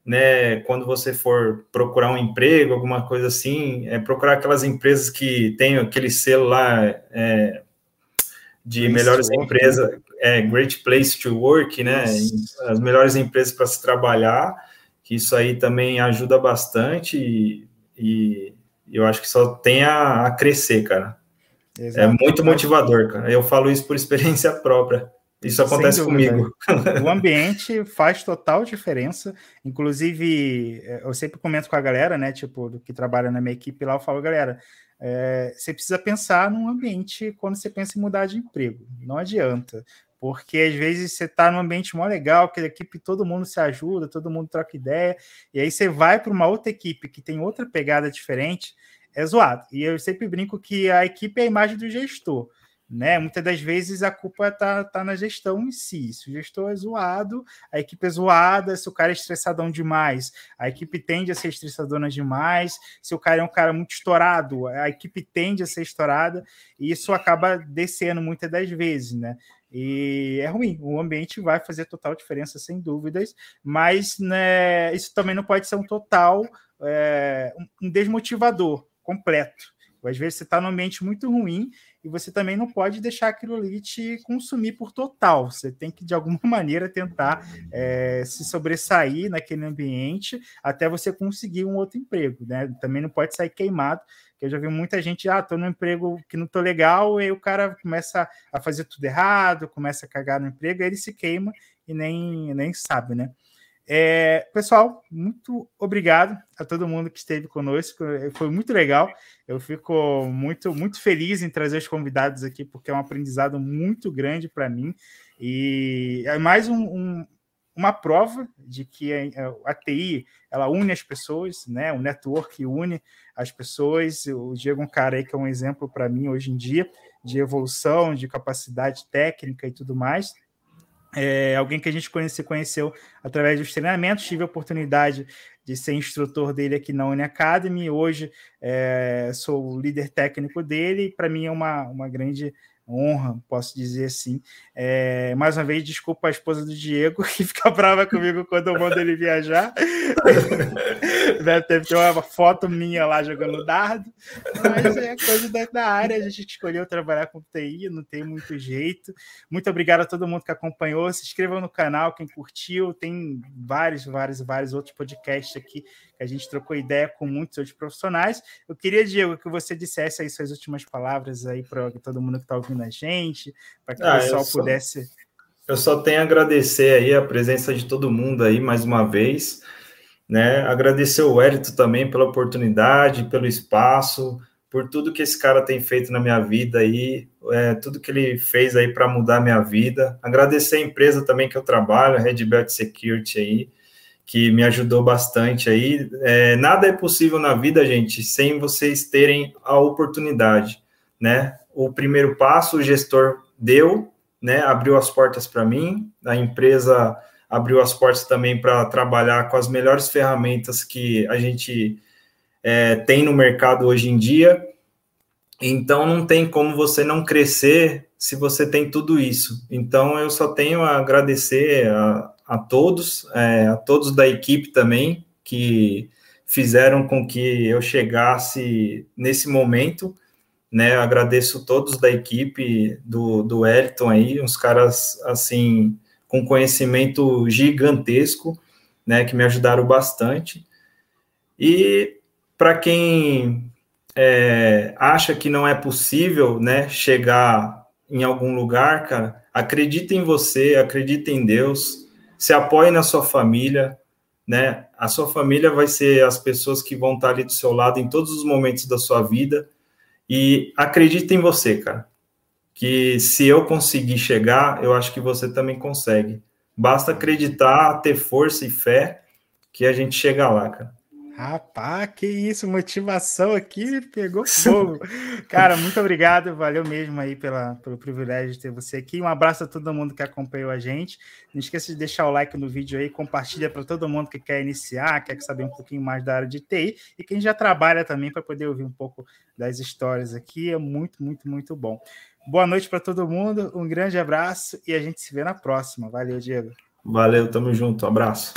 né, quando você for procurar um emprego, alguma coisa assim, é procurar aquelas empresas que têm aquele selo lá é, de place melhores empresas, é, Great Place to Work, né, as melhores empresas para se trabalhar, que isso aí também ajuda bastante e, e eu acho que só tem a, a crescer, cara. É muito motivador, cara. Eu falo isso por experiência própria. Isso acontece comigo. O ambiente faz total diferença. Inclusive, é, eu sempre comento com a galera, né? Tipo, do que trabalha na minha equipe lá, eu falo, galera, é, você precisa pensar num ambiente quando você pensa em mudar de emprego. Não adianta. Porque às vezes você está num ambiente mó legal, que a equipe todo mundo se ajuda, todo mundo troca ideia, e aí você vai para uma outra equipe que tem outra pegada diferente, é zoado. E eu sempre brinco que a equipe é a imagem do gestor né? Muitas das vezes a culpa tá, tá na gestão em si. Se o gestor é zoado, a equipe é zoada. Se o cara é estressadão demais, a equipe tende a ser estressadona demais. Se o cara é um cara muito estourado, a equipe tende a ser estourada. E isso acaba descendo muitas das vezes, né? E é ruim, o ambiente vai fazer total diferença, sem dúvidas, mas né, isso também não pode ser um total, é, um desmotivador completo. Às vezes você está num ambiente muito ruim e você também não pode deixar aquilo ali te consumir por total. Você tem que, de alguma maneira, tentar é, se sobressair naquele ambiente até você conseguir um outro emprego. Né? Também não pode sair queimado, que eu já vi muita gente, ah, estou num emprego que não estou legal, e aí o cara começa a fazer tudo errado, começa a cagar no emprego, aí ele se queima e nem, nem sabe, né? É, pessoal, muito obrigado a todo mundo que esteve conosco. Foi muito legal. Eu fico muito, muito feliz em trazer os convidados aqui, porque é um aprendizado muito grande para mim. E é mais um, um, uma prova de que a, TI ela une as pessoas, né? O network une as pessoas. O Diego é um cara aí que é um exemplo para mim hoje em dia de evolução, de capacidade técnica e tudo mais. É, alguém que a gente conhece, conheceu através dos treinamentos, tive a oportunidade de ser instrutor dele aqui na Uni Academy, hoje é, sou o líder técnico dele, e para mim é uma, uma grande honra, posso dizer assim. É, mais uma vez, desculpa a esposa do Diego, que fica brava comigo quando eu mando ele viajar. Deve ter uma foto minha lá jogando dardo, mas é coisa da, da, área. A gente escolheu trabalhar com TI, não tem muito jeito. Muito obrigado a todo mundo que acompanhou. Se inscreva no canal, quem curtiu. Tem vários, vários, vários outros podcasts aqui que a gente trocou ideia com muitos outros profissionais. Eu queria, Diego, que você dissesse aí suas últimas palavras aí para todo mundo que está ouvindo a gente, para que ah, o pessoal só, pudesse. eu só tenho a agradecer aí a presença de todo mundo aí mais uma vez, né? Agradecer o Hérito também pela oportunidade, pelo espaço, por tudo que esse cara tem feito na minha vida aí, é, tudo que ele fez aí para mudar a minha vida. Agradecer a empresa também que eu trabalho, a Red Belt Security aí, que me ajudou bastante aí. É, nada é possível na vida, gente, sem vocês terem a oportunidade, né? O primeiro passo o gestor deu, né? Abriu as portas para mim, a empresa abriu as portas também para trabalhar com as melhores ferramentas que a gente é, tem no mercado hoje em dia. Então não tem como você não crescer se você tem tudo isso. Então eu só tenho a agradecer a, a todos, é, a todos da equipe também que fizeram com que eu chegasse nesse momento né? Agradeço todos da equipe do, do Elton aí, uns caras assim com conhecimento gigantesco, né? Que me ajudaram bastante. E para quem é, acha que não é possível, né? Chegar em algum lugar, cara, acredita em você, acredita em Deus, se apoie na sua família, né? A sua família vai ser as pessoas que vão estar ali do seu lado em todos os momentos da sua vida e acredita em você, cara. Que se eu conseguir chegar, eu acho que você também consegue. Basta acreditar, ter força e fé que a gente chega lá, cara. Rapaz, que isso, motivação aqui pegou fogo. Cara, muito obrigado, valeu mesmo aí pela, pelo privilégio de ter você aqui. Um abraço a todo mundo que acompanhou a gente. Não esqueça de deixar o like no vídeo aí, compartilha para todo mundo que quer iniciar, quer saber um pouquinho mais da área de TI e quem já trabalha também para poder ouvir um pouco das histórias aqui. É muito, muito, muito bom. Boa noite para todo mundo, um grande abraço e a gente se vê na próxima. Valeu, Diego. Valeu, tamo junto, um abraço.